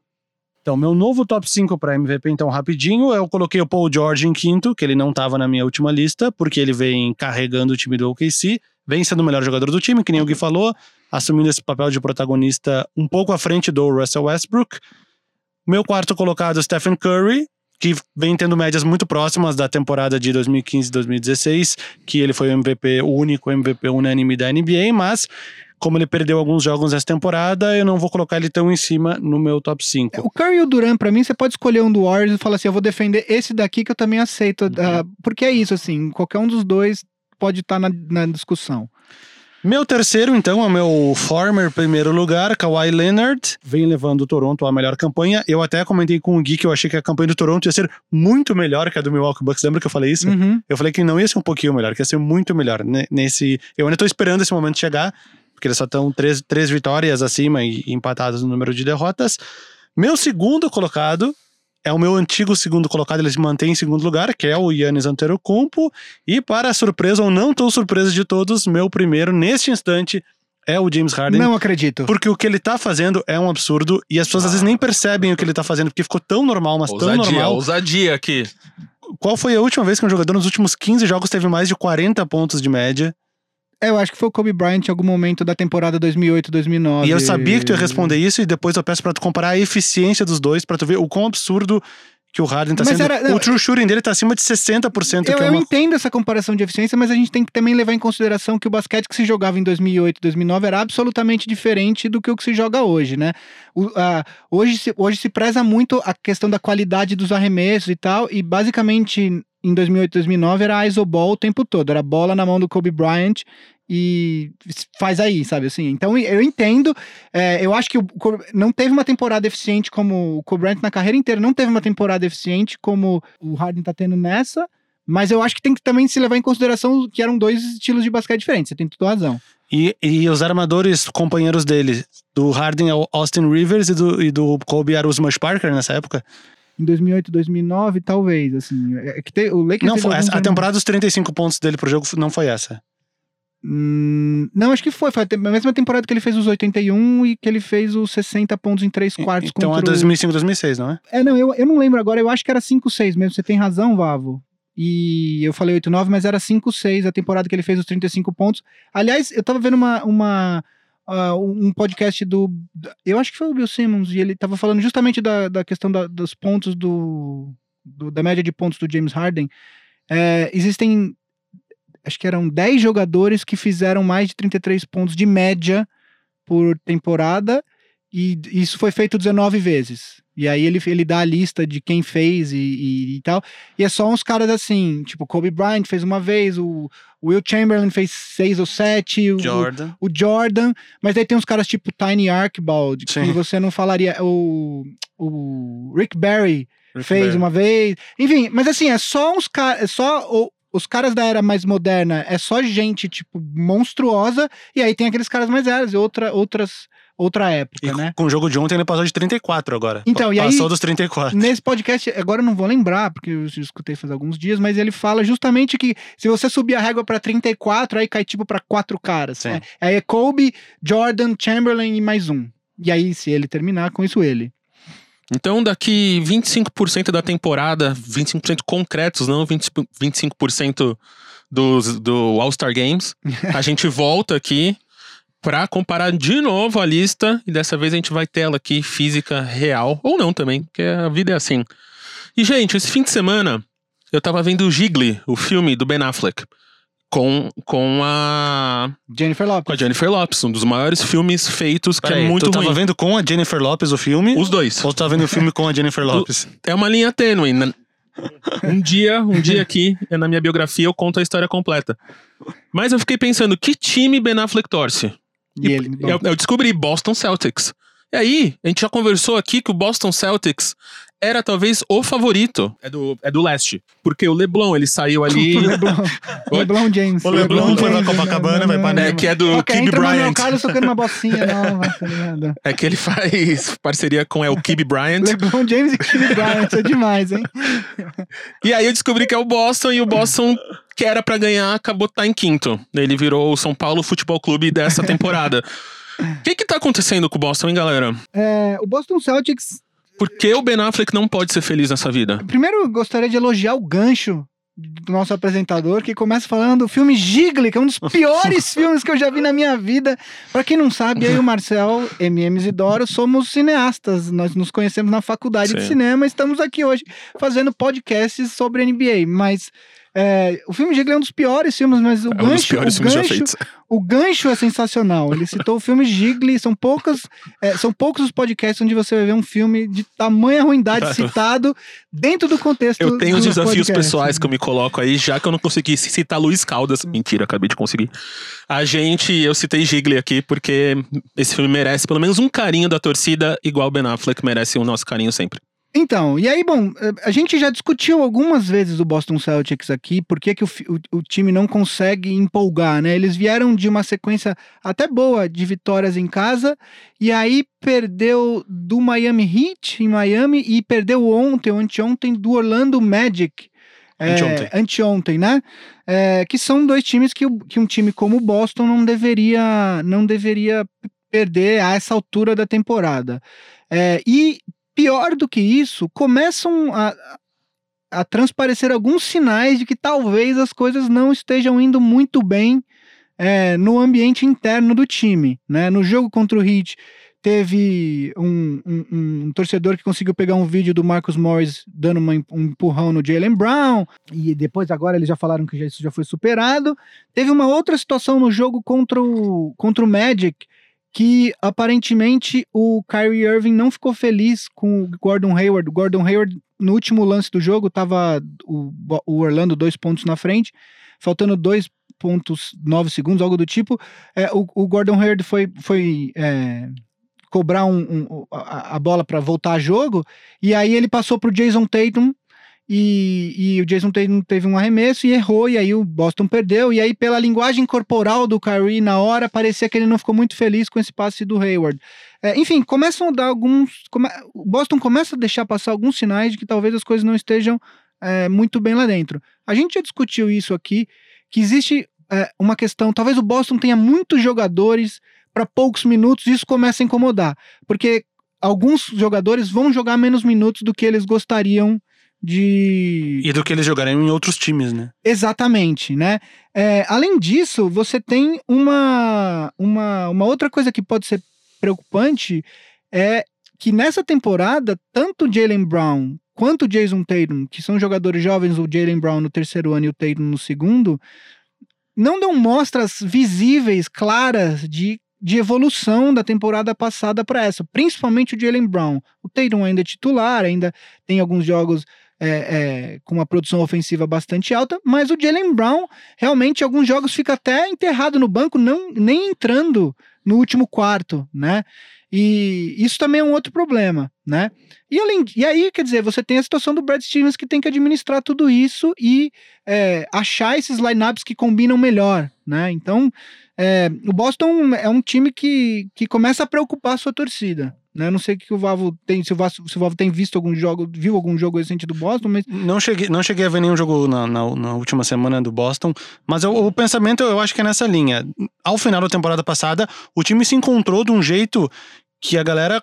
Então, meu novo top 5 para MVP, então, rapidinho, eu coloquei o Paul George em quinto, que ele não tava na minha última lista, porque ele vem carregando o time do OKC, vem sendo o melhor jogador do time, que nem o Gui falou, assumindo esse papel de protagonista um pouco à frente do Russell Westbrook. Meu quarto colocado, Stephen Curry, que vem tendo médias muito próximas da temporada de 2015-2016, que ele foi o MVP, o único MVP unânime da NBA, mas como ele perdeu alguns jogos essa temporada, eu não vou colocar ele tão em cima no meu top 5. O Curry e o Duran, pra mim, você pode escolher um do Warriors e falar assim: eu vou defender esse daqui que eu também aceito. ah, porque é isso, assim, qualquer um dos dois pode estar na, na discussão. Meu terceiro, então, é o meu former primeiro lugar, Kawhi Leonard. Vem levando o Toronto à melhor campanha. Eu até comentei com o Gui que eu achei que a campanha do Toronto ia ser muito melhor que a do Milwaukee Bucks. Lembra que eu falei isso? Uhum. Eu falei que não ia ser um pouquinho melhor, que ia ser muito melhor. Nesse, eu ainda tô esperando esse momento chegar, porque eles só estão três, três vitórias acima e empatados no número de derrotas. Meu segundo colocado é o meu antigo segundo colocado, ele se mantém em segundo lugar, que é o Yannis Antetokounmpo. E para a surpresa ou não tão surpresa de todos, meu primeiro neste instante é o James Harden. Não acredito. Porque o que ele tá fazendo é um absurdo e as pessoas às vezes nem percebem o que ele tá fazendo, porque ficou tão normal, mas tão normal. ousadia aqui. Qual foi a última vez que um jogador nos últimos 15 jogos teve mais de 40 pontos de média? É, eu acho que foi o Kobe Bryant em algum momento da temporada 2008, 2009. E eu sabia que tu ia responder isso e depois eu peço pra tu comparar a eficiência dos dois pra tu ver o quão absurdo que o Harden tá Mas sendo. era- não, o true shooting dele tá acima de 60%, Eu, que é eu uma entendo essa comparação de eficiência, mas a gente tem que também levar em consideração que o basquete que se jogava em 2008, 2009 era absolutamente diferente do que o que se joga hoje, né? O- a- hoje, se, hoje se preza muito a questão da qualidade dos arremessos e tal, e basicamente em 2008, 2009 era isoball o tempo todo, era bola na mão do Kobe Bryant e faz aí, sabe assim? Então eu entendo, é, eu acho que o não teve uma temporada eficiente como o Kobe Bryant na carreira inteira, não teve uma temporada eficiente como o Harden tá tendo nessa, mas eu acho que tem que também se levar em consideração que eram dois estilos de basquete diferentes, você tem toda razão. E, e os armadores companheiros dele, do Harden é o Austin Rivers e do, e do Kobe era o Smush Parker nessa época? Em 2008, 2009, talvez, assim. É que te, o Lakers Não, foi, alguns a temporada dos 35 pontos dele pro jogo não foi essa. Hum, não, acho que foi. Foi a mesma temporada que ele fez os 81 e que ele fez os 60 pontos em 3 quartos Então é contra o- 2005, 2006, não é? É, não, eu, eu não lembro agora. Eu acho que era 5-6 mesmo. Você tem razão, Vavo. E eu falei 8-9, mas era 5-6 a temporada que ele fez os 35 pontos. Aliás, eu tava vendo uma, uma, ah, um podcast do. Eu acho que foi o Bill Simmons, e ele tava falando justamente da, da questão da- dos pontos do, do- da média de pontos do James Harden. É, existem. Acho que eram 10 jogadores que fizeram mais de 33 pontos de média por temporada, e isso foi feito 19 vezes. E aí ele, ele dá a lista de quem fez e, e, e tal. E é só uns caras assim, tipo, Kobe Bryant fez uma vez, o Will Chamberlain fez seis ou sete, o, Jordan. o Jordan, mas aí tem uns caras tipo Tiny Archibald, que Sim. você não falaria. O, o Rick Barry fez Barry. uma vez. Enfim, mas assim, é só uns caras. É só. o- os caras da era mais moderna é só gente, tipo, monstruosa, e aí tem aqueles caras mais velhos, e outra, outras, outra época, E né? com o jogo de ontem ele passou de 34 agora. Então, e aí- Passou dos 34. Nesse podcast, agora eu não vou lembrar, porque eu já escutei faz alguns dias, mas ele fala justamente que se você subir a régua pra 34, aí cai tipo pra quatro caras. Né? Aí é Kobe, Jordan, Chamberlain e mais um. E aí, se ele terminar, com isso ele. Então, daqui 25% da temporada, 25% concretos, não 20, 25% dos, do All-Star Games, a (laughs) gente volta aqui pra comparar de novo a lista. E dessa vez a gente vai ter ela aqui, física real. Ou não também, porque a vida é assim. E, gente, esse fim de semana eu tava vendo o Gigli, o filme do Ben Affleck. Com, com, a, Jennifer com a Lopez. Jennifer Lopes, um dos maiores filmes feitos, que Peraí, é muito tu tava ruim. vendo com a Jennifer Lopes o filme? Os dois. Ou tu tava vendo o filme com a Jennifer (laughs) Lopes? é uma linha tênue. né? Um dia, um dia aqui, na minha biografia, eu conto a história completa. Mas eu fiquei pensando, que time Ben Affleck torce? E ele. bom, Eu, eu descobri Boston Celtics. E aí, a gente já conversou aqui que o Boston Celtics era talvez o favorito. É do, é do leste. Porque o LeBron, ele saiu ali. (laughs) LeBron, LeBron (laughs) James. O LeBron foi pra James, Copacabana, né? vai pra é, que é do Ok, Kibe entra o Manuel Bryant. Carlos tocando uma bocinha (laughs) nova, tá ligado? É que ele faz parceria com é, o Kibe Bryant. LeBron James e Kobe Bryant, é demais, hein? E aí eu descobri que é o Boston e o Boston que era pra ganhar acabou tá em quinto. Ele virou o São Paulo Futebol Clube dessa temporada. O que que tá acontecendo com o Boston, hein, galera? É, o Boston Celtics Por que o Ben Affleck não pode ser feliz nessa vida? Primeiro, eu gostaria de elogiar o gancho do nosso apresentador, que começa falando do filme Gigli, que é um dos (laughs) piores filmes que eu já vi na minha vida. Pra quem não sabe, eu e o Marcel, MM Isidoro, somos cineastas. Nós nos conhecemos na faculdade de Sim. cinema e estamos aqui hoje fazendo podcasts sobre NBA. Mas é, o filme Gigli é um dos piores filmes, mas o É um dos gancho, piores o filmes já gancho, feitos. o gancho é sensacional. Ele citou o filme Gigli. São poucas, é, são poucos os podcasts onde você vai ver um filme de tamanha ruindade citado dentro do contexto. Eu tenho os desafios podcast. pessoais que eu me coloco aí, já que eu não consegui citar Luiz Caldas. Mentira, acabei de conseguir. A gente, eu citei Gigli aqui porque esse filme merece pelo menos um carinho da torcida, igual Ben Affleck merece o nosso carinho sempre. Então, e aí, bom, eh, a gente já discutiu algumas vezes o Boston Celtics aqui, por que, que o, o- o time não consegue empolgar, né? Eles vieram de uma sequência até boa de vitórias em casa, e aí perdeu do Miami Heat em Miami e perdeu ontem, ou anteontem, do Orlando Magic. É, Anteontem. anteontem, né? É, que são dois times que, que um time como o Boston não deveria, não deveria perder a essa altura da temporada. É, e pior do que isso, começam a, a transparecer alguns sinais de que talvez as coisas não estejam indo muito bem é, no ambiente interno do time. Né? No jogo contra o Heat, teve um, um- um torcedor que conseguiu pegar um vídeo do Marcus Morris dando uma um empurrão no Jalen Brown, e depois agora eles já falaram que já- isso já foi superado. Teve uma outra situação no jogo contra o, contra o Magic, que aparentemente o Kyrie Irving não ficou feliz com o Gordon Hayward. O Gordon Hayward, no último lance do jogo, tava o, o Orlando dois pontos na frente, faltando 2,9 segundos, algo do tipo. É, o, o Gordon Hayward foi, foi é, cobrar um- um- a, a bola para voltar a jogo, e aí ele passou pro Jason Tatum. E, e o Jason Tatum teve um arremesso e errou, e aí o Boston perdeu. E aí, pela linguagem corporal do Kyrie na hora, parecia que ele não ficou muito feliz com esse passe do Hayward. É, enfim, começam a dar alguns. Come, o Boston começa a deixar passar alguns sinais de que talvez as coisas não estejam é, muito bem lá dentro. A gente já discutiu isso aqui, que existe é, uma questão. Talvez o Boston tenha muitos jogadores para poucos minutos, e isso começa a incomodar. Porque alguns jogadores vão jogar menos minutos do que eles gostariam de. E do que eles jogariam em outros times, né? Exatamente, né? É, além disso, você tem uma, uma, uma outra coisa que pode ser preocupante é que nessa temporada, tanto Jalen Brown quanto Jason Tatum, que são jogadores jovens, o Jalen Brown no terceiro ano e o Tatum no segundo, não dão mostras visíveis, claras de de evolução da temporada passada para essa, principalmente o Jalen Brown. O Tatum ainda é titular, ainda tem alguns jogos é, é, com uma produção ofensiva bastante alta, mas o Jalen Brown realmente alguns jogos fica até enterrado no banco, não nem entrando no último quarto, né? E isso também é um outro problema, né? E, além, e aí, quer dizer, você tem a situação do Brad Stevens que tem que administrar tudo isso e é, achar esses lineups que combinam melhor, né? Então, é, o Boston é um time que, que começa a preocupar a sua torcida. Né? Não sei que o Vavo tem, se o, Vavo, se o Vavo tem visto algum jogo, viu algum jogo recente do Boston, mas. Não cheguei, não cheguei a ver nenhum jogo na, na, na última semana do Boston, mas eu, o pensamento eu acho que é nessa linha. Ao final da temporada passada, o time se encontrou de um jeito que a galera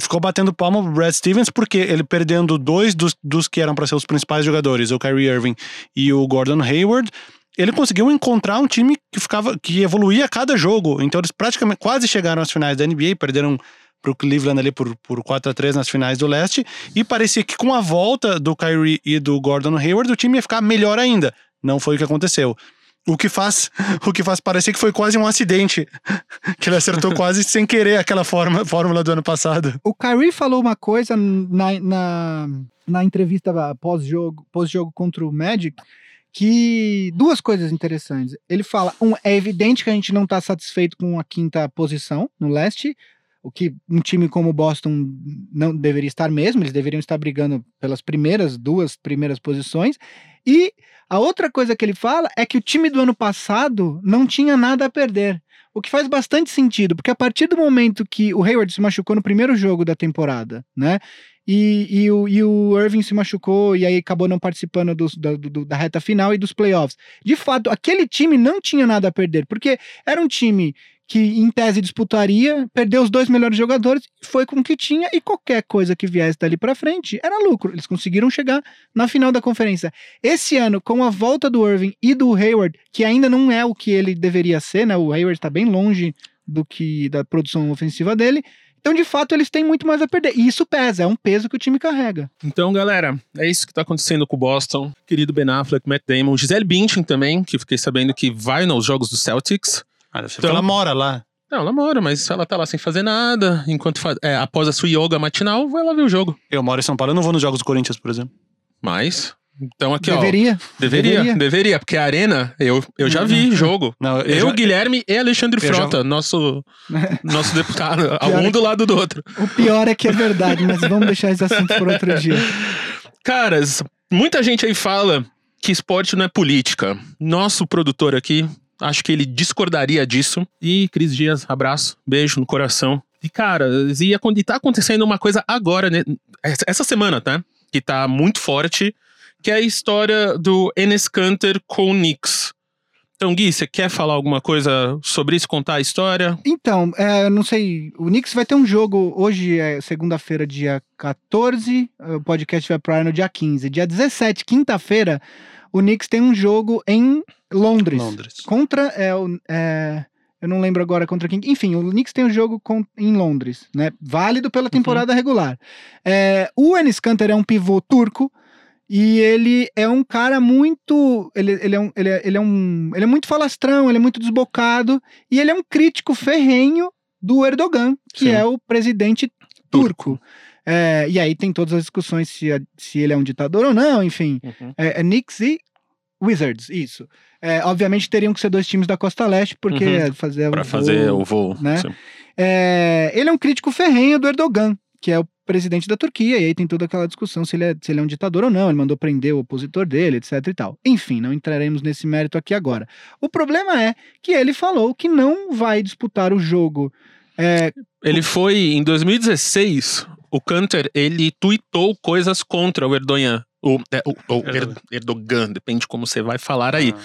ficou batendo palma pro Brad Stevens porque ele perdendo dois dos, dos que eram para ser os principais jogadores, o Kyrie Irving e o Gordon Hayward ele conseguiu encontrar um time que ficava que evoluía a cada jogo. Então eles praticamente quase chegaram às finais da NBA, perderam pro Cleveland ali por, por 4 a 3 nas finais do leste. E parecia que com a volta do Kyrie e do Gordon Hayward, o time ia ficar melhor ainda. Não foi o que aconteceu. O que faz, (laughs) o que faz parecer que foi quase um acidente. (laughs) que ele acertou quase sem querer aquela forma, fórmula do ano passado. O Kyrie falou uma coisa na, na, na entrevista pós-jogo pós -jogo contra o Magic que duas coisas interessantes. Ele fala, um, é evidente que a gente não está satisfeito com a quinta posição no leste, o que um time como o Boston não deveria estar mesmo, eles deveriam estar brigando pelas primeiras duas primeiras posições. E a outra coisa que ele fala é que o time do ano passado não tinha nada a perder. O que faz bastante sentido, porque a partir do momento que o Hayward se machucou no primeiro jogo da temporada, né? E, e, o, e o Irving se machucou e aí acabou não participando do, do, da reta final e dos playoffs. De fato, aquele time não tinha nada a perder, porque era um time que em tese disputaria, perdeu os dois melhores jogadores, foi com o que tinha e qualquer coisa que viesse dali para frente era lucro. Eles conseguiram chegar na final da conferência. Esse ano, com a volta do Irving e do Hayward, que ainda não é o que ele deveria ser, né? O Hayward está bem longe do que da produção ofensiva dele. Então, de fato, eles têm muito mais a perder. E isso pesa, é um peso que o time carrega. Então, galera, é isso que tá acontecendo com o Boston. Querido Ben Affleck, Matt Damon, Gisele Bündchen também, que fiquei sabendo que vai nos jogos do Celtics. Ah, então, ela mora lá. Não, ela mora, mas ela tá lá sem fazer nada. Enquanto faz, é, após a sua yoga matinal, vai lá ver o jogo. Eu moro em São Paulo, eu não vou nos jogos do Corinthians, por exemplo. Mas então aqui, deveria. ó. Deveria. Deveria, deveria, porque a Arena, eu, eu já vi jogo. Não, eu, eu já, Guilherme e Alexandre Frota, já... nosso, (laughs) nosso deputado, um é do lado do outro. O pior é que é verdade, mas vamos deixar esse assunto por outro dia. Caras, muita gente aí fala que esporte não é política. Nosso produtor aqui, acho que ele discordaria disso. E Cris Dias, abraço, beijo no coração. E, cara, ia, e tá acontecendo uma coisa agora, né? essa semana, tá? Que tá muito forte que é a história do Enes Kanter com o Knicks. Então, Gui, você quer falar alguma coisa sobre isso, contar a história? Então, é, não sei, o Knicks vai ter um jogo, hoje é segunda-feira, dia 14, o podcast vai pro no dia 15. Dia 17, quinta-feira, o Knicks tem um jogo em Londres. Londres. Contra, é, é, eu não lembro agora contra quem. Enfim, o Knicks tem um jogo com, em Londres, né? Válido pela temporada uhum. regular. É, o Enes Kanter é um pivô turco, e ele é um cara muito. Ele, ele, é um, ele, é, ele, é um, ele é muito falastrão, ele é muito desbocado. E ele é um crítico ferrenho do Erdogan, que Sim. é o presidente turco. turco. É, e aí tem todas as discussões se, se ele é um ditador ou não, enfim. Uhum. É, é Knicks e Wizards, isso. É, obviamente teriam que ser dois times da Costa Leste, porque uhum. É fazer Pra o fazer voo, o voo. Né? É, ele é um crítico ferrenho do Erdogan, que é o presidente da Turquia, e aí tem toda aquela discussão se ele, é, se ele é um ditador ou não, ele mandou prender o opositor dele, etc e tal. Enfim, não entraremos nesse mérito aqui agora. O problema é que ele falou que não vai disputar o jogo. É, Ele foi, em 2016, o Kanter, ele tweetou coisas contra o Erdogan. O, é, o, o Erdogan. Er- Erdogan, depende de como você vai falar aí. Ah.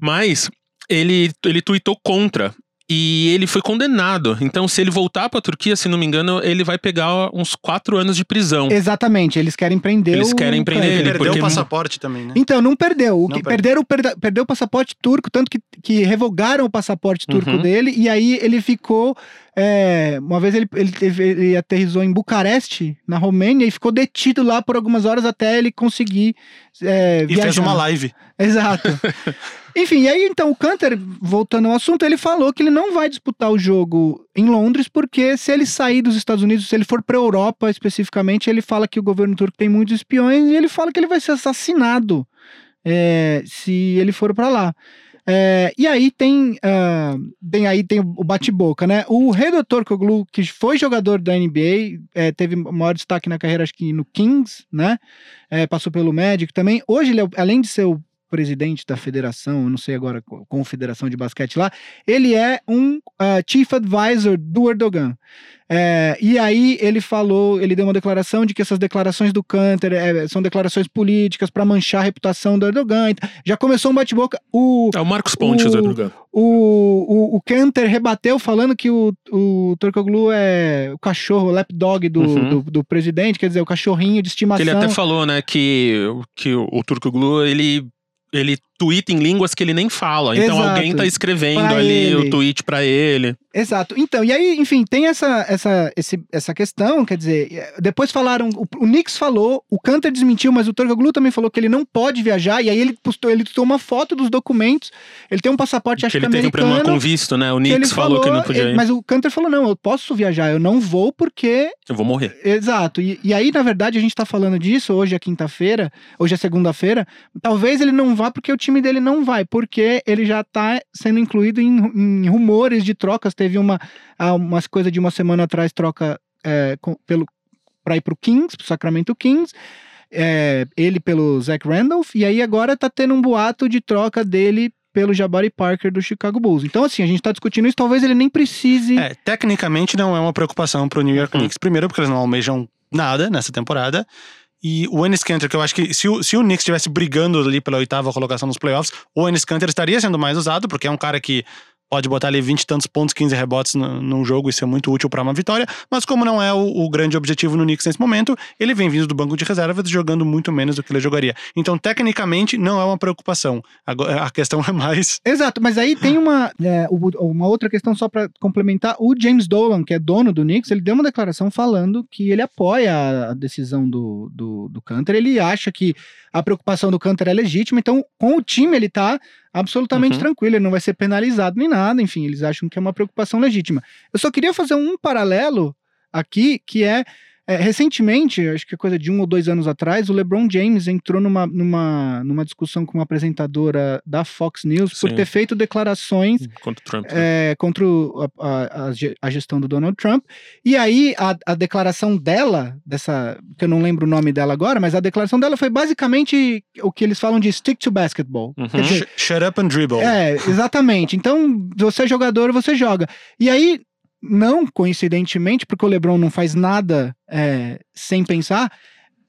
Mas ele, ele tweetou contra. E ele foi condenado. Então, se ele voltar pra Turquia, se não me engano, ele vai pegar uns quatro anos de prisão. exatamente, eles querem prender Eles o querem prender Kanter. ele, Perdeu porque- o passaporte também, né? Então, não perdeu. O Não que, perdeu. perderam, perda- perdeu o passaporte turco, tanto que, que revogaram o passaporte turco Uhum. dele, e aí ele ficou. É, uma vez ele, ele, teve- ele aterrizou em Bucareste, na Romênia, e ficou detido lá por algumas horas até ele conseguir é, E viajar. fez uma live. (laughs) Exato. Enfim, e aí então o Canter, voltando ao assunto, ele falou que ele não vai disputar o jogo em Londres, porque se ele sair dos Estados Unidos, se ele for para Europa especificamente, ele fala que o governo turco tem muitos espiões e ele fala que ele vai ser assassinado é, se ele for para lá. É, e aí tem, ah, tem aí tem o bate-boca, né? O Redo Turkoglu, que foi jogador da NBA, é, teve maior destaque na carreira, acho que no Kings, né? É, passou pelo Magic também. Hoje, ele é, além de ser o presidente da federação, eu não sei agora, co- confederação de basquete lá, ele é um ah, chief advisor do Erdogan. É, e aí ele falou, ele deu uma declaração de que essas declarações do Canter é, são declarações políticas para manchar a reputação do Erdogan. Já começou um bate-boca. O, É o Marcos Pontes, O- o Erdogan. o, o, o Kanter rebateu falando que o, o Turkoglu é o cachorro, o lapdog do, Uhum. do, do presidente, quer dizer, o cachorrinho de Que estimação. ele até falou, né, que, que o, o Turco Glu, ele, ele tweeta em línguas que ele nem fala. Então Exato. alguém tá escrevendo Pra ali ele. o tweet pra ele. Exato. Então, e aí, enfim, tem essa, essa, esse- essa questão, quer dizer, eh, depois falaram, o, o Knicks falou, o Canter desmentiu, mas o Turkoglu também falou que ele não pode viajar, e aí ele postou, ele postou uma foto dos documentos, ele tem um passaporte, acho que que, ele teve um problema americano, com visto, né? O ele Knicks falou, que não podia ele- ir. Mas o Canter falou, não, eu posso viajar, eu não vou porque Eu vou morrer. Exato. E, e aí, na verdade, a gente tá falando disso, hoje é quinta-feira, hoje é segunda-feira. Talvez ele não vá porque o time dele não vai, porque ele já tá sendo incluído em, em rumores de trocas. Teve uma, há umas coisas de uma semana atrás, troca é, com, pelo, pra ir pro Kings, pro Sacramento Kings. é, ele pelo Zach Randolph, e aí agora tá tendo um boato de troca dele pelo Jabari Parker do Chicago Bulls. Então, assim, a gente tá discutindo isso, talvez ele nem precise. É, tecnicamente não é uma preocupação pro New York. Knicks. Primeiro, porque eles não almejam nada nessa temporada. E o Ennis Kanter, que eu acho que se o, se o Knicks estivesse brigando ali pela oitava colocação nos playoffs, o Ennis Kanter estaria sendo mais usado, porque é um cara que pode botar ali 20 e tantos pontos, 15 rebotes num jogo e ser muito útil para uma vitória. Mas como não é o, o grande objetivo no Knicks nesse momento, ele vem vindo do banco de reservas jogando muito menos do que ele jogaria. Então, tecnicamente, não é uma preocupação. Agora, a questão (laughs) é mais Exato, mas aí tem uma, é, uma outra questão só pra complementar. O James Dolan, que é dono do Knicks, ele deu uma declaração falando que ele apoia a- a decisão do, do, do Canter. Ele acha que a preocupação do Canter é legítima, então com o time ele tá absolutamente Uhum. tranquilo, ele não vai ser penalizado nem nada, enfim, eles acham que é uma preocupação legítima. Eu só queria fazer um paralelo aqui, que é, é, recentemente, acho que é coisa de um ou dois anos atrás, o LeBron James entrou numa, numa, numa discussão com uma apresentadora da Fox News por Sim. ter feito declarações Contra Trump. né? é, contra o- a, a- a ge- a gestão do Donald Trump. E aí, a, a declaração dela, dessa. que eu não lembro o nome dela agora, mas a declaração dela foi basicamente o que eles falam de stick to basketball. Uhum. Dizer, sh- shut up and dribble. é, exatamente. Então, você é jogador, você joga. E aí, não coincidentemente, porque o LeBron não faz nada é, sem pensar,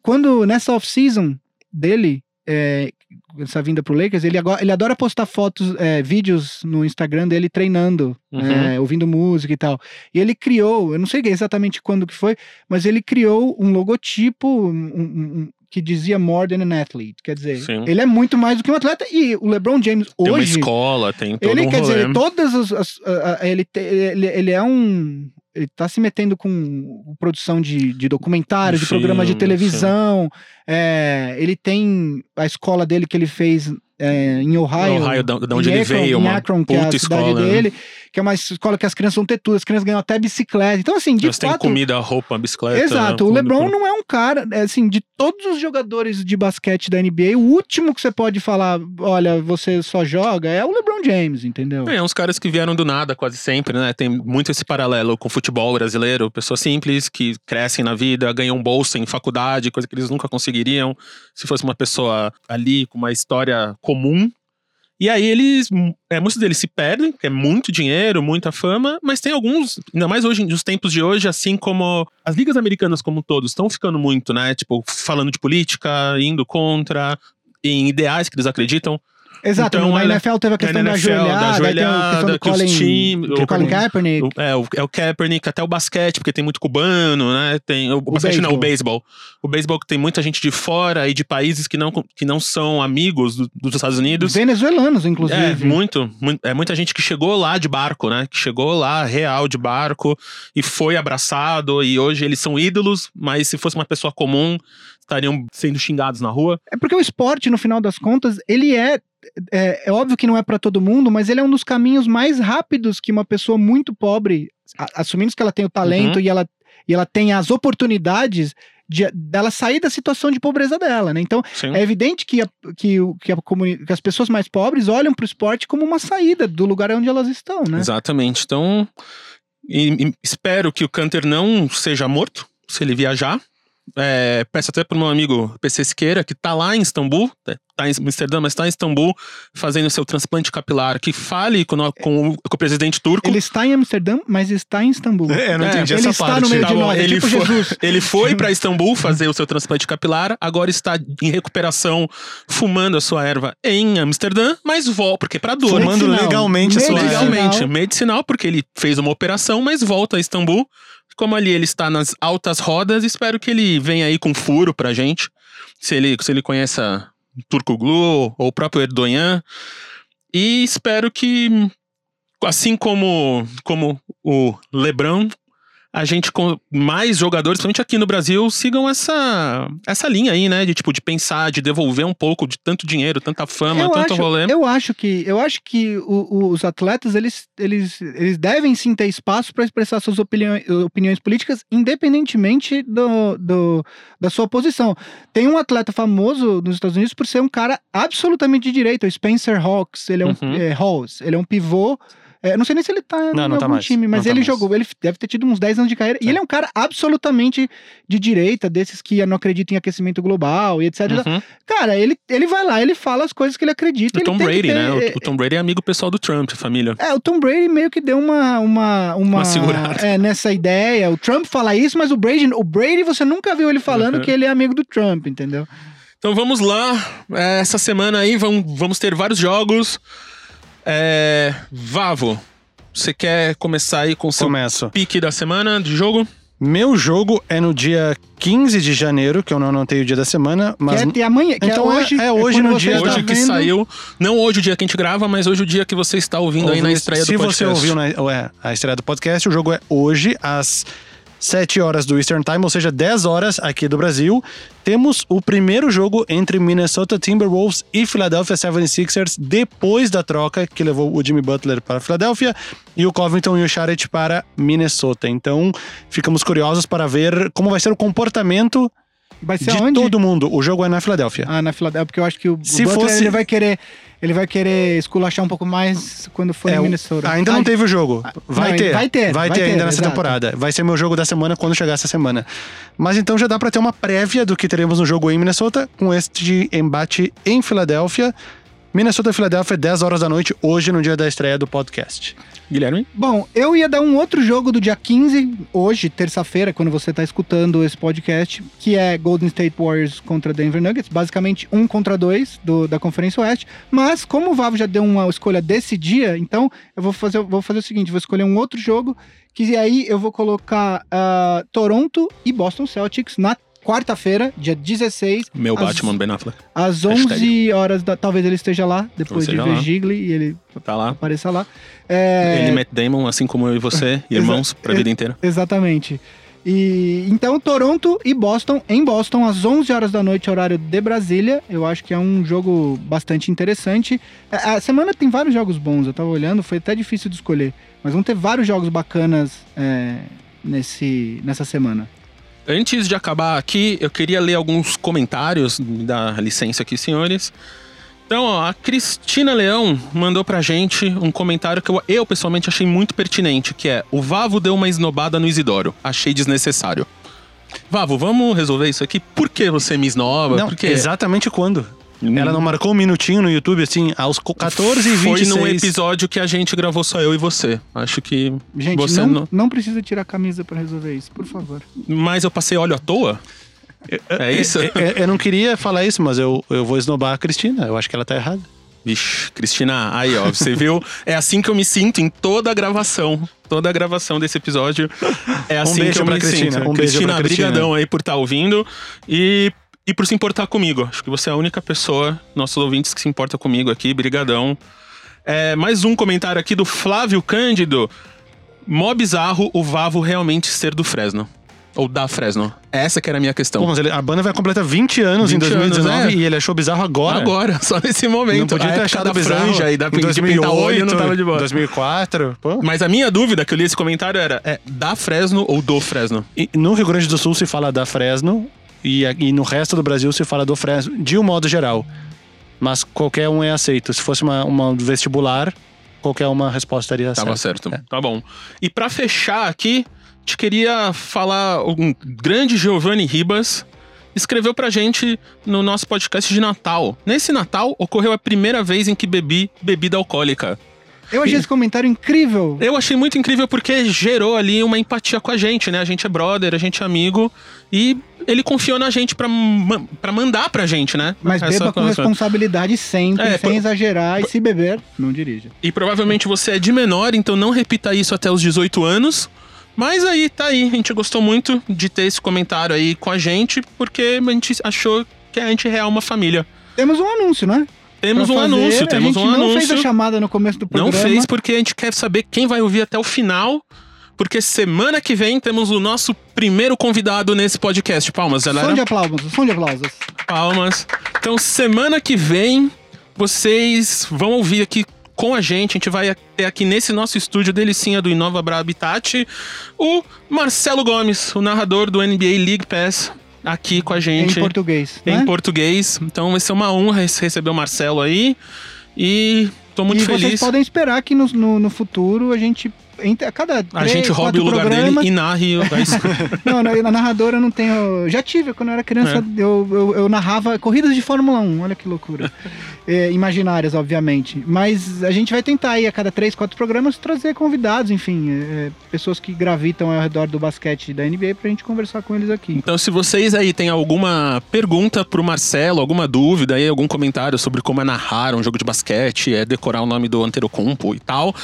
quando nessa off-season dele, é, essa vinda pro Lakers, ele, agora, ele adora postar fotos, é, vídeos no Instagram dele treinando, Uhum. é, ouvindo música e tal. E ele criou, eu não sei exatamente quando que foi, mas ele criou um logotipo um- um- um- que dizia more than an athlete. Quer dizer, Sim. ele é muito mais do que um atleta. E o LeBron James Tem uma hoje. escola, tem todo Ele um quer rolê. dizer, todas as. as- a- a- ele, te- ele, ele é um. Ele tá se metendo com produção de, de documentários, de Filme, programas de sim. televisão. é, ele tem a escola dele que ele fez é, em Ohio. Ohio, da, da onde ele Akron, veio, uma Akron, que é a puta cidade escola. né? dele, que é uma escola que as crianças são tetudas, as crianças ganham até bicicleta. Então, assim, de Eles têm fato. comida, roupa, bicicleta. Exato, o tudo. LeBron não é um cara, é, assim, de todos os jogadores de basquete da NBA, o último que você pode falar, olha, você só joga, é o LeBron James, entendeu? É, uns caras que vieram do nada quase sempre, né? Tem muito esse paralelo com o futebol brasileiro. Pessoas simples que crescem na vida, ganham bolsa em faculdade, coisa que eles nunca conseguiriam se fosse uma pessoa ali com uma história comum. E aí eles, é, muitos deles se perdem, que é muito dinheiro, muita fama, mas tem alguns, ainda mais hoje, nos tempos de hoje, assim como as ligas americanas como um todo estão ficando muito, né? Tipo, falando de política, indo contra, em ideais que eles acreditam. Exato, Então, na NFL teve a questão da NFL, da ajoelhada, aí tem a questão ajoelhada, do que os Colin, time- que o- Colin Kaepernick. O- é, o, é o Kaepernick, até o basquete, porque tem muito cubano, né? Tem, o, o basquete não, o beisebol. O beisebol que tem muita gente de fora e de países que não, que não são amigos do- dos Estados Unidos. Venezuelanos, É, inclusive. muito, muito. É muita gente que chegou lá de barco, né? Que chegou lá real de barco e foi abraçado. E hoje eles são ídolos, mas se fosse uma pessoa comum, estariam sendo xingados na rua. É porque o esporte, no final das contas, ele é. É, é óbvio que não é pra todo mundo, mas ele é um dos caminhos mais rápidos que uma pessoa muito pobre, a- assumindo que ela tem o talento Uhum. e, ela, e ela tem as oportunidades de, dela sair da situação de pobreza dela, né? Então, Sim. é evidente que, a- que, o- que, a que as pessoas mais pobres olham pro esporte como uma saída do lugar onde elas estão, né? Exatamente. Então, e- e espero que o Canter não seja morto se ele viajar. É, peço até pro meu amigo PC Siqueira, que tá lá em Istambul, né, tá em Amsterdã, mas tá em Istambul, fazendo seu transplante capilar, que fale com, o- com o, com o presidente turco. Ele está em Amsterdã, mas está em Istambul. É, eu não É, entendi ele essa está parte. no meio Tá de nós, é ele tipo foi- Jesus. (laughs) Ele foi pra Istambul fazer o seu transplante capilar, agora está em recuperação, fumando a sua erva em Amsterdã, mas volta, porque pra dor. Fumando Medicinal. legalmente a sua Medicinal. Legalmente, medicinal, porque ele fez uma operação, mas volta a Istambul. Como ali ele está nas altas rodas, espero que ele venha aí com furo pra gente. Se ele, se ele conheça Turkoglu ou o próprio Erdogan. E espero que, assim como, como o Lebron, a gente com mais jogadores, principalmente aqui no Brasil, sigam essa, essa linha aí, né? De tipo, de pensar, de devolver um pouco de tanto dinheiro, tanta fama, eu tanto acho, rolê. Eu acho que, eu acho que o- os atletas eles, eles, eles devem sim ter espaço para expressar suas opiniões, opiniões políticas, independentemente do, do- da sua posição. Tem um atleta famoso nos Estados Unidos por ser um cara absolutamente de direita, o Spencer Hawks. Ele é um Uhum. é, Halls, ele é um pivô. É, não sei nem se ele tá Não, em não tá mais. time, mas Não tá ele mais. jogou. Ele deve ter tido uns 10 anos de carreira. E ele é um cara absolutamente de direita, desses que não acreditam em aquecimento global e etc. Uhum. Cara, ele, ele vai lá, ele fala as coisas que ele acredita. O Tom Brady, ter- né? O, o Tom Brady é amigo pessoal do Trump, família. É, o Tom Brady meio que deu uma. Uma, uma, Uma segurada. É, nessa ideia. O Trump fala isso, mas o Brady, o Brady você nunca viu ele falando Uhum. que ele é amigo do Trump, entendeu? Então vamos lá. É, Essa semana aí vamos, vamos ter vários jogos. É, Vavo, você quer começar aí com o seu Começo. pique da semana de jogo? Meu jogo é no dia 15 de janeiro, que eu não anotei o dia da semana, mas que é, amanhã, que Então é é- hoje. é hoje quando no dia hoje que vendo. saiu. Não hoje o dia que a gente grava, mas hoje o dia que você está ouvindo aí na estreia Se do podcast. você ouviu na, ué, a estreia do podcast, o jogo é hoje, às 7 horas do Eastern Time, ou seja, 10 horas aqui do Brasil. Temos o primeiro jogo entre Minnesota Timberwolves e Philadelphia 76ers, depois da troca que levou o Jimmy Butler para Philadelphia e o Covington e o Sharett para Minnesota. Então, ficamos curiosos para ver como vai ser o comportamento de onde? todo mundo. O jogo é na Filadélfia. Ah, na Filadélfia, porque eu acho que o, Se Butler, fosse- ele vai querer. Ele vai querer esculachar um pouco mais quando for É, em Minnesota. Ainda não Ah, teve o jogo. Vai não, ter. vai ter, Vai vai ter ter, ainda nessa exato. temporada. Vai ser meu jogo da semana quando chegar essa semana. Mas então já dá pra ter uma prévia do que teremos no jogo em Minnesota com este embate em Filadélfia. Minnesota e Filadélfia, 10 horas da noite, hoje no dia da estreia do podcast. Guilherme? Bom, eu ia dar um outro jogo do dia 15, hoje, terça-feira, quando você tá escutando esse podcast, que é Golden State Warriors contra Denver Nuggets, basicamente um contra dois do, da Conferência Oeste. Mas, como o Vavo já deu uma escolha desse dia, então eu vou fazer, vou fazer o seguinte: vou escolher um outro jogo, que aí eu vou colocar ah, Toronto e Boston Celtics na quarta-feira, dia 16, Meu As- Batman Ben Affleck. às Hashtag. 11 horas da. Talvez ele esteja lá, depois de ver lá. Gigli e ele Tá lá. apareça lá. É, Ele Matt Damon, assim como eu e você, (laughs) irmãos, pra vida inteira. Exatamente. E então Toronto e Boston em Boston às 11 horas da noite horário de Brasília. Eu acho que é um jogo bastante interessante. A, a semana tem vários jogos bons. Eu tava olhando, foi até difícil de escolher, mas vão ter vários jogos bacanas é, nesse nessa semana. Antes de acabar aqui, eu queria ler alguns comentários, me dá licença aqui, senhores. Então, ó, a Cristina Leão mandou pra gente um comentário que eu, eu pessoalmente achei muito pertinente, que é: O Vavo deu uma esnobada no Isidoro. Achei desnecessário. Vavo, vamos resolver isso aqui? Por que você me esnoba? Não, Por quê? exatamente quando? Hum. Ela não marcou um minutinho no YouTube, assim, aos 14 e Foi 26. num episódio que a gente gravou só eu e você. Acho que Gente, você não, não... não precisa tirar a camisa pra resolver isso, por favor. Mas eu passei óleo à toa? É isso? Eu, eu- eu não queria falar isso, mas eu, eu vou esnobar a Cristina. Eu acho que ela tá errada. Vixe, Cristina, aí ó, você viu? É assim que eu me sinto em toda a gravação. Toda a gravação desse episódio. É assim beijo que eu pra me Cristina, sinto. um beijo Cristina, pra Cristina. brigadão aí por estar ouvindo e, e por se importar comigo. Acho que você é a única pessoa, nossos ouvintes, que se importa comigo aqui. Brigadão. É, mais um comentário aqui do Flávio Cândido. Mó bizarro o Vavo realmente ser do Fresno. Ou da Fresno. Essa que era a minha questão. Pô, mas ele- a banda vai completar 20 anos 20 em 2019 anos, é. e ele achou bizarro agora. Agora, só nesse momento. Não podia A ter achado da bizarro franja aí da em de 2008, pintar olho não tava de boa. 2004. Pô. Mas a minha dúvida que eu li esse comentário era: é da Fresno ou do Fresno? E no Rio Grande do Sul se fala da Fresno e, e no resto do Brasil se fala do Fresno, de um modo geral. Mas qualquer um é aceito. Se fosse uma, uma vestibular, qualquer uma resposta estaria Tava certa. certo. Tá bom. E pra fechar aqui, te queria falar um grande Giovanni Ribas escreveu pra gente no nosso podcast de Natal. Nesse Natal ocorreu a primeira vez em que bebi bebida alcoólica. Eu achei esse comentário incrível. Eu achei muito incrível porque gerou ali uma empatia com a gente, né? A gente é brother, a gente é amigo e ele confiou na gente pra, ma- pra mandar pra gente, né? Mas Essa beba com responsabilidade sempre, É, sem exagerar. E se beber, não dirija. E provavelmente você é de menor, então não repita isso até os 18 anos. Mas aí, tá aí. A gente gostou muito de ter esse comentário aí com a gente, porque a gente achou que a gente é uma família. Temos um anúncio, né? Temos Pra um fazer. anúncio, a temos gente um não anúncio. fez a chamada no começo do Não programa. fez porque a gente quer saber quem vai ouvir até o final. Porque semana que vem temos o nosso primeiro convidado nesse podcast. Palmas, galera. Som de aplausos, som de aplausos. Palmas. Então, semana que vem, vocês vão ouvir aqui com a gente. A gente vai ter aqui nesse nosso estúdio delicinha do Inova Bra Habitat o Marcelo Gomes, o narrador do NBA League Pass, aqui com a gente. Em português. Em né? português. Então vai ser uma honra receber o Marcelo aí. E tô muito e feliz. vocês podem esperar que no, no, no futuro a gente. A cada A três, gente roube o lugar programas- dele e narre. o- (laughs) Não, na, na narradora eu não tenho. Já tive, quando eu era criança, É. eu, eu, eu narrava corridas de Fórmula 1, olha que loucura. (laughs) É, imaginárias, obviamente. Mas a gente vai tentar aí a cada três, quatro programas trazer convidados, enfim, é, pessoas que gravitam ao redor do basquete da NBA pra gente conversar com eles aqui. Então, se vocês aí têm alguma pergunta pro Marcelo, alguma dúvida aí, algum comentário sobre como é narrar um jogo de basquete, é decorar o nome do Antero-Compo e tal,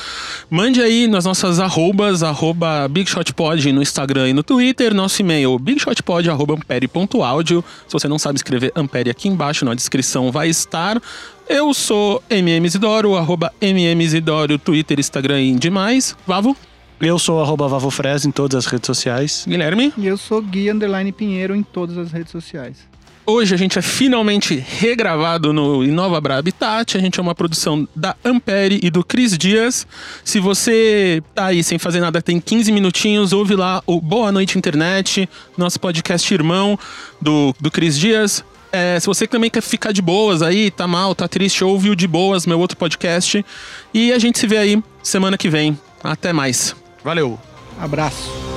mande aí nas nossas arrobas, arroba BigShotPod no Instagram e no Twitter, nosso e-mail bigshotpod.ampere.audio. Se você não sabe escrever Ampere aqui embaixo, na descrição vai estar. Eu sou MMZidoro, arroba MMZidoro, Twitter, Instagram e demais. Vavo, Eu sou arroba VavoFres em todas as redes sociais. Guilherme. E eu sou Gui Underline Pinheiro em todas as redes sociais. Hoje a gente é finalmente regravado no Inova Bra Habitat. A gente é uma produção da Ampere e do Cris Dias. Se você tá aí sem fazer nada, tem 15 minutinhos, ouve lá o Boa Noite Internet, nosso podcast irmão do, do Cris Dias. É, se você também quer ficar de boas aí, tá mal, tá triste, ouve o De Boas, meu outro podcast. E a gente se vê aí semana que vem. Até mais. Valeu! Abraço.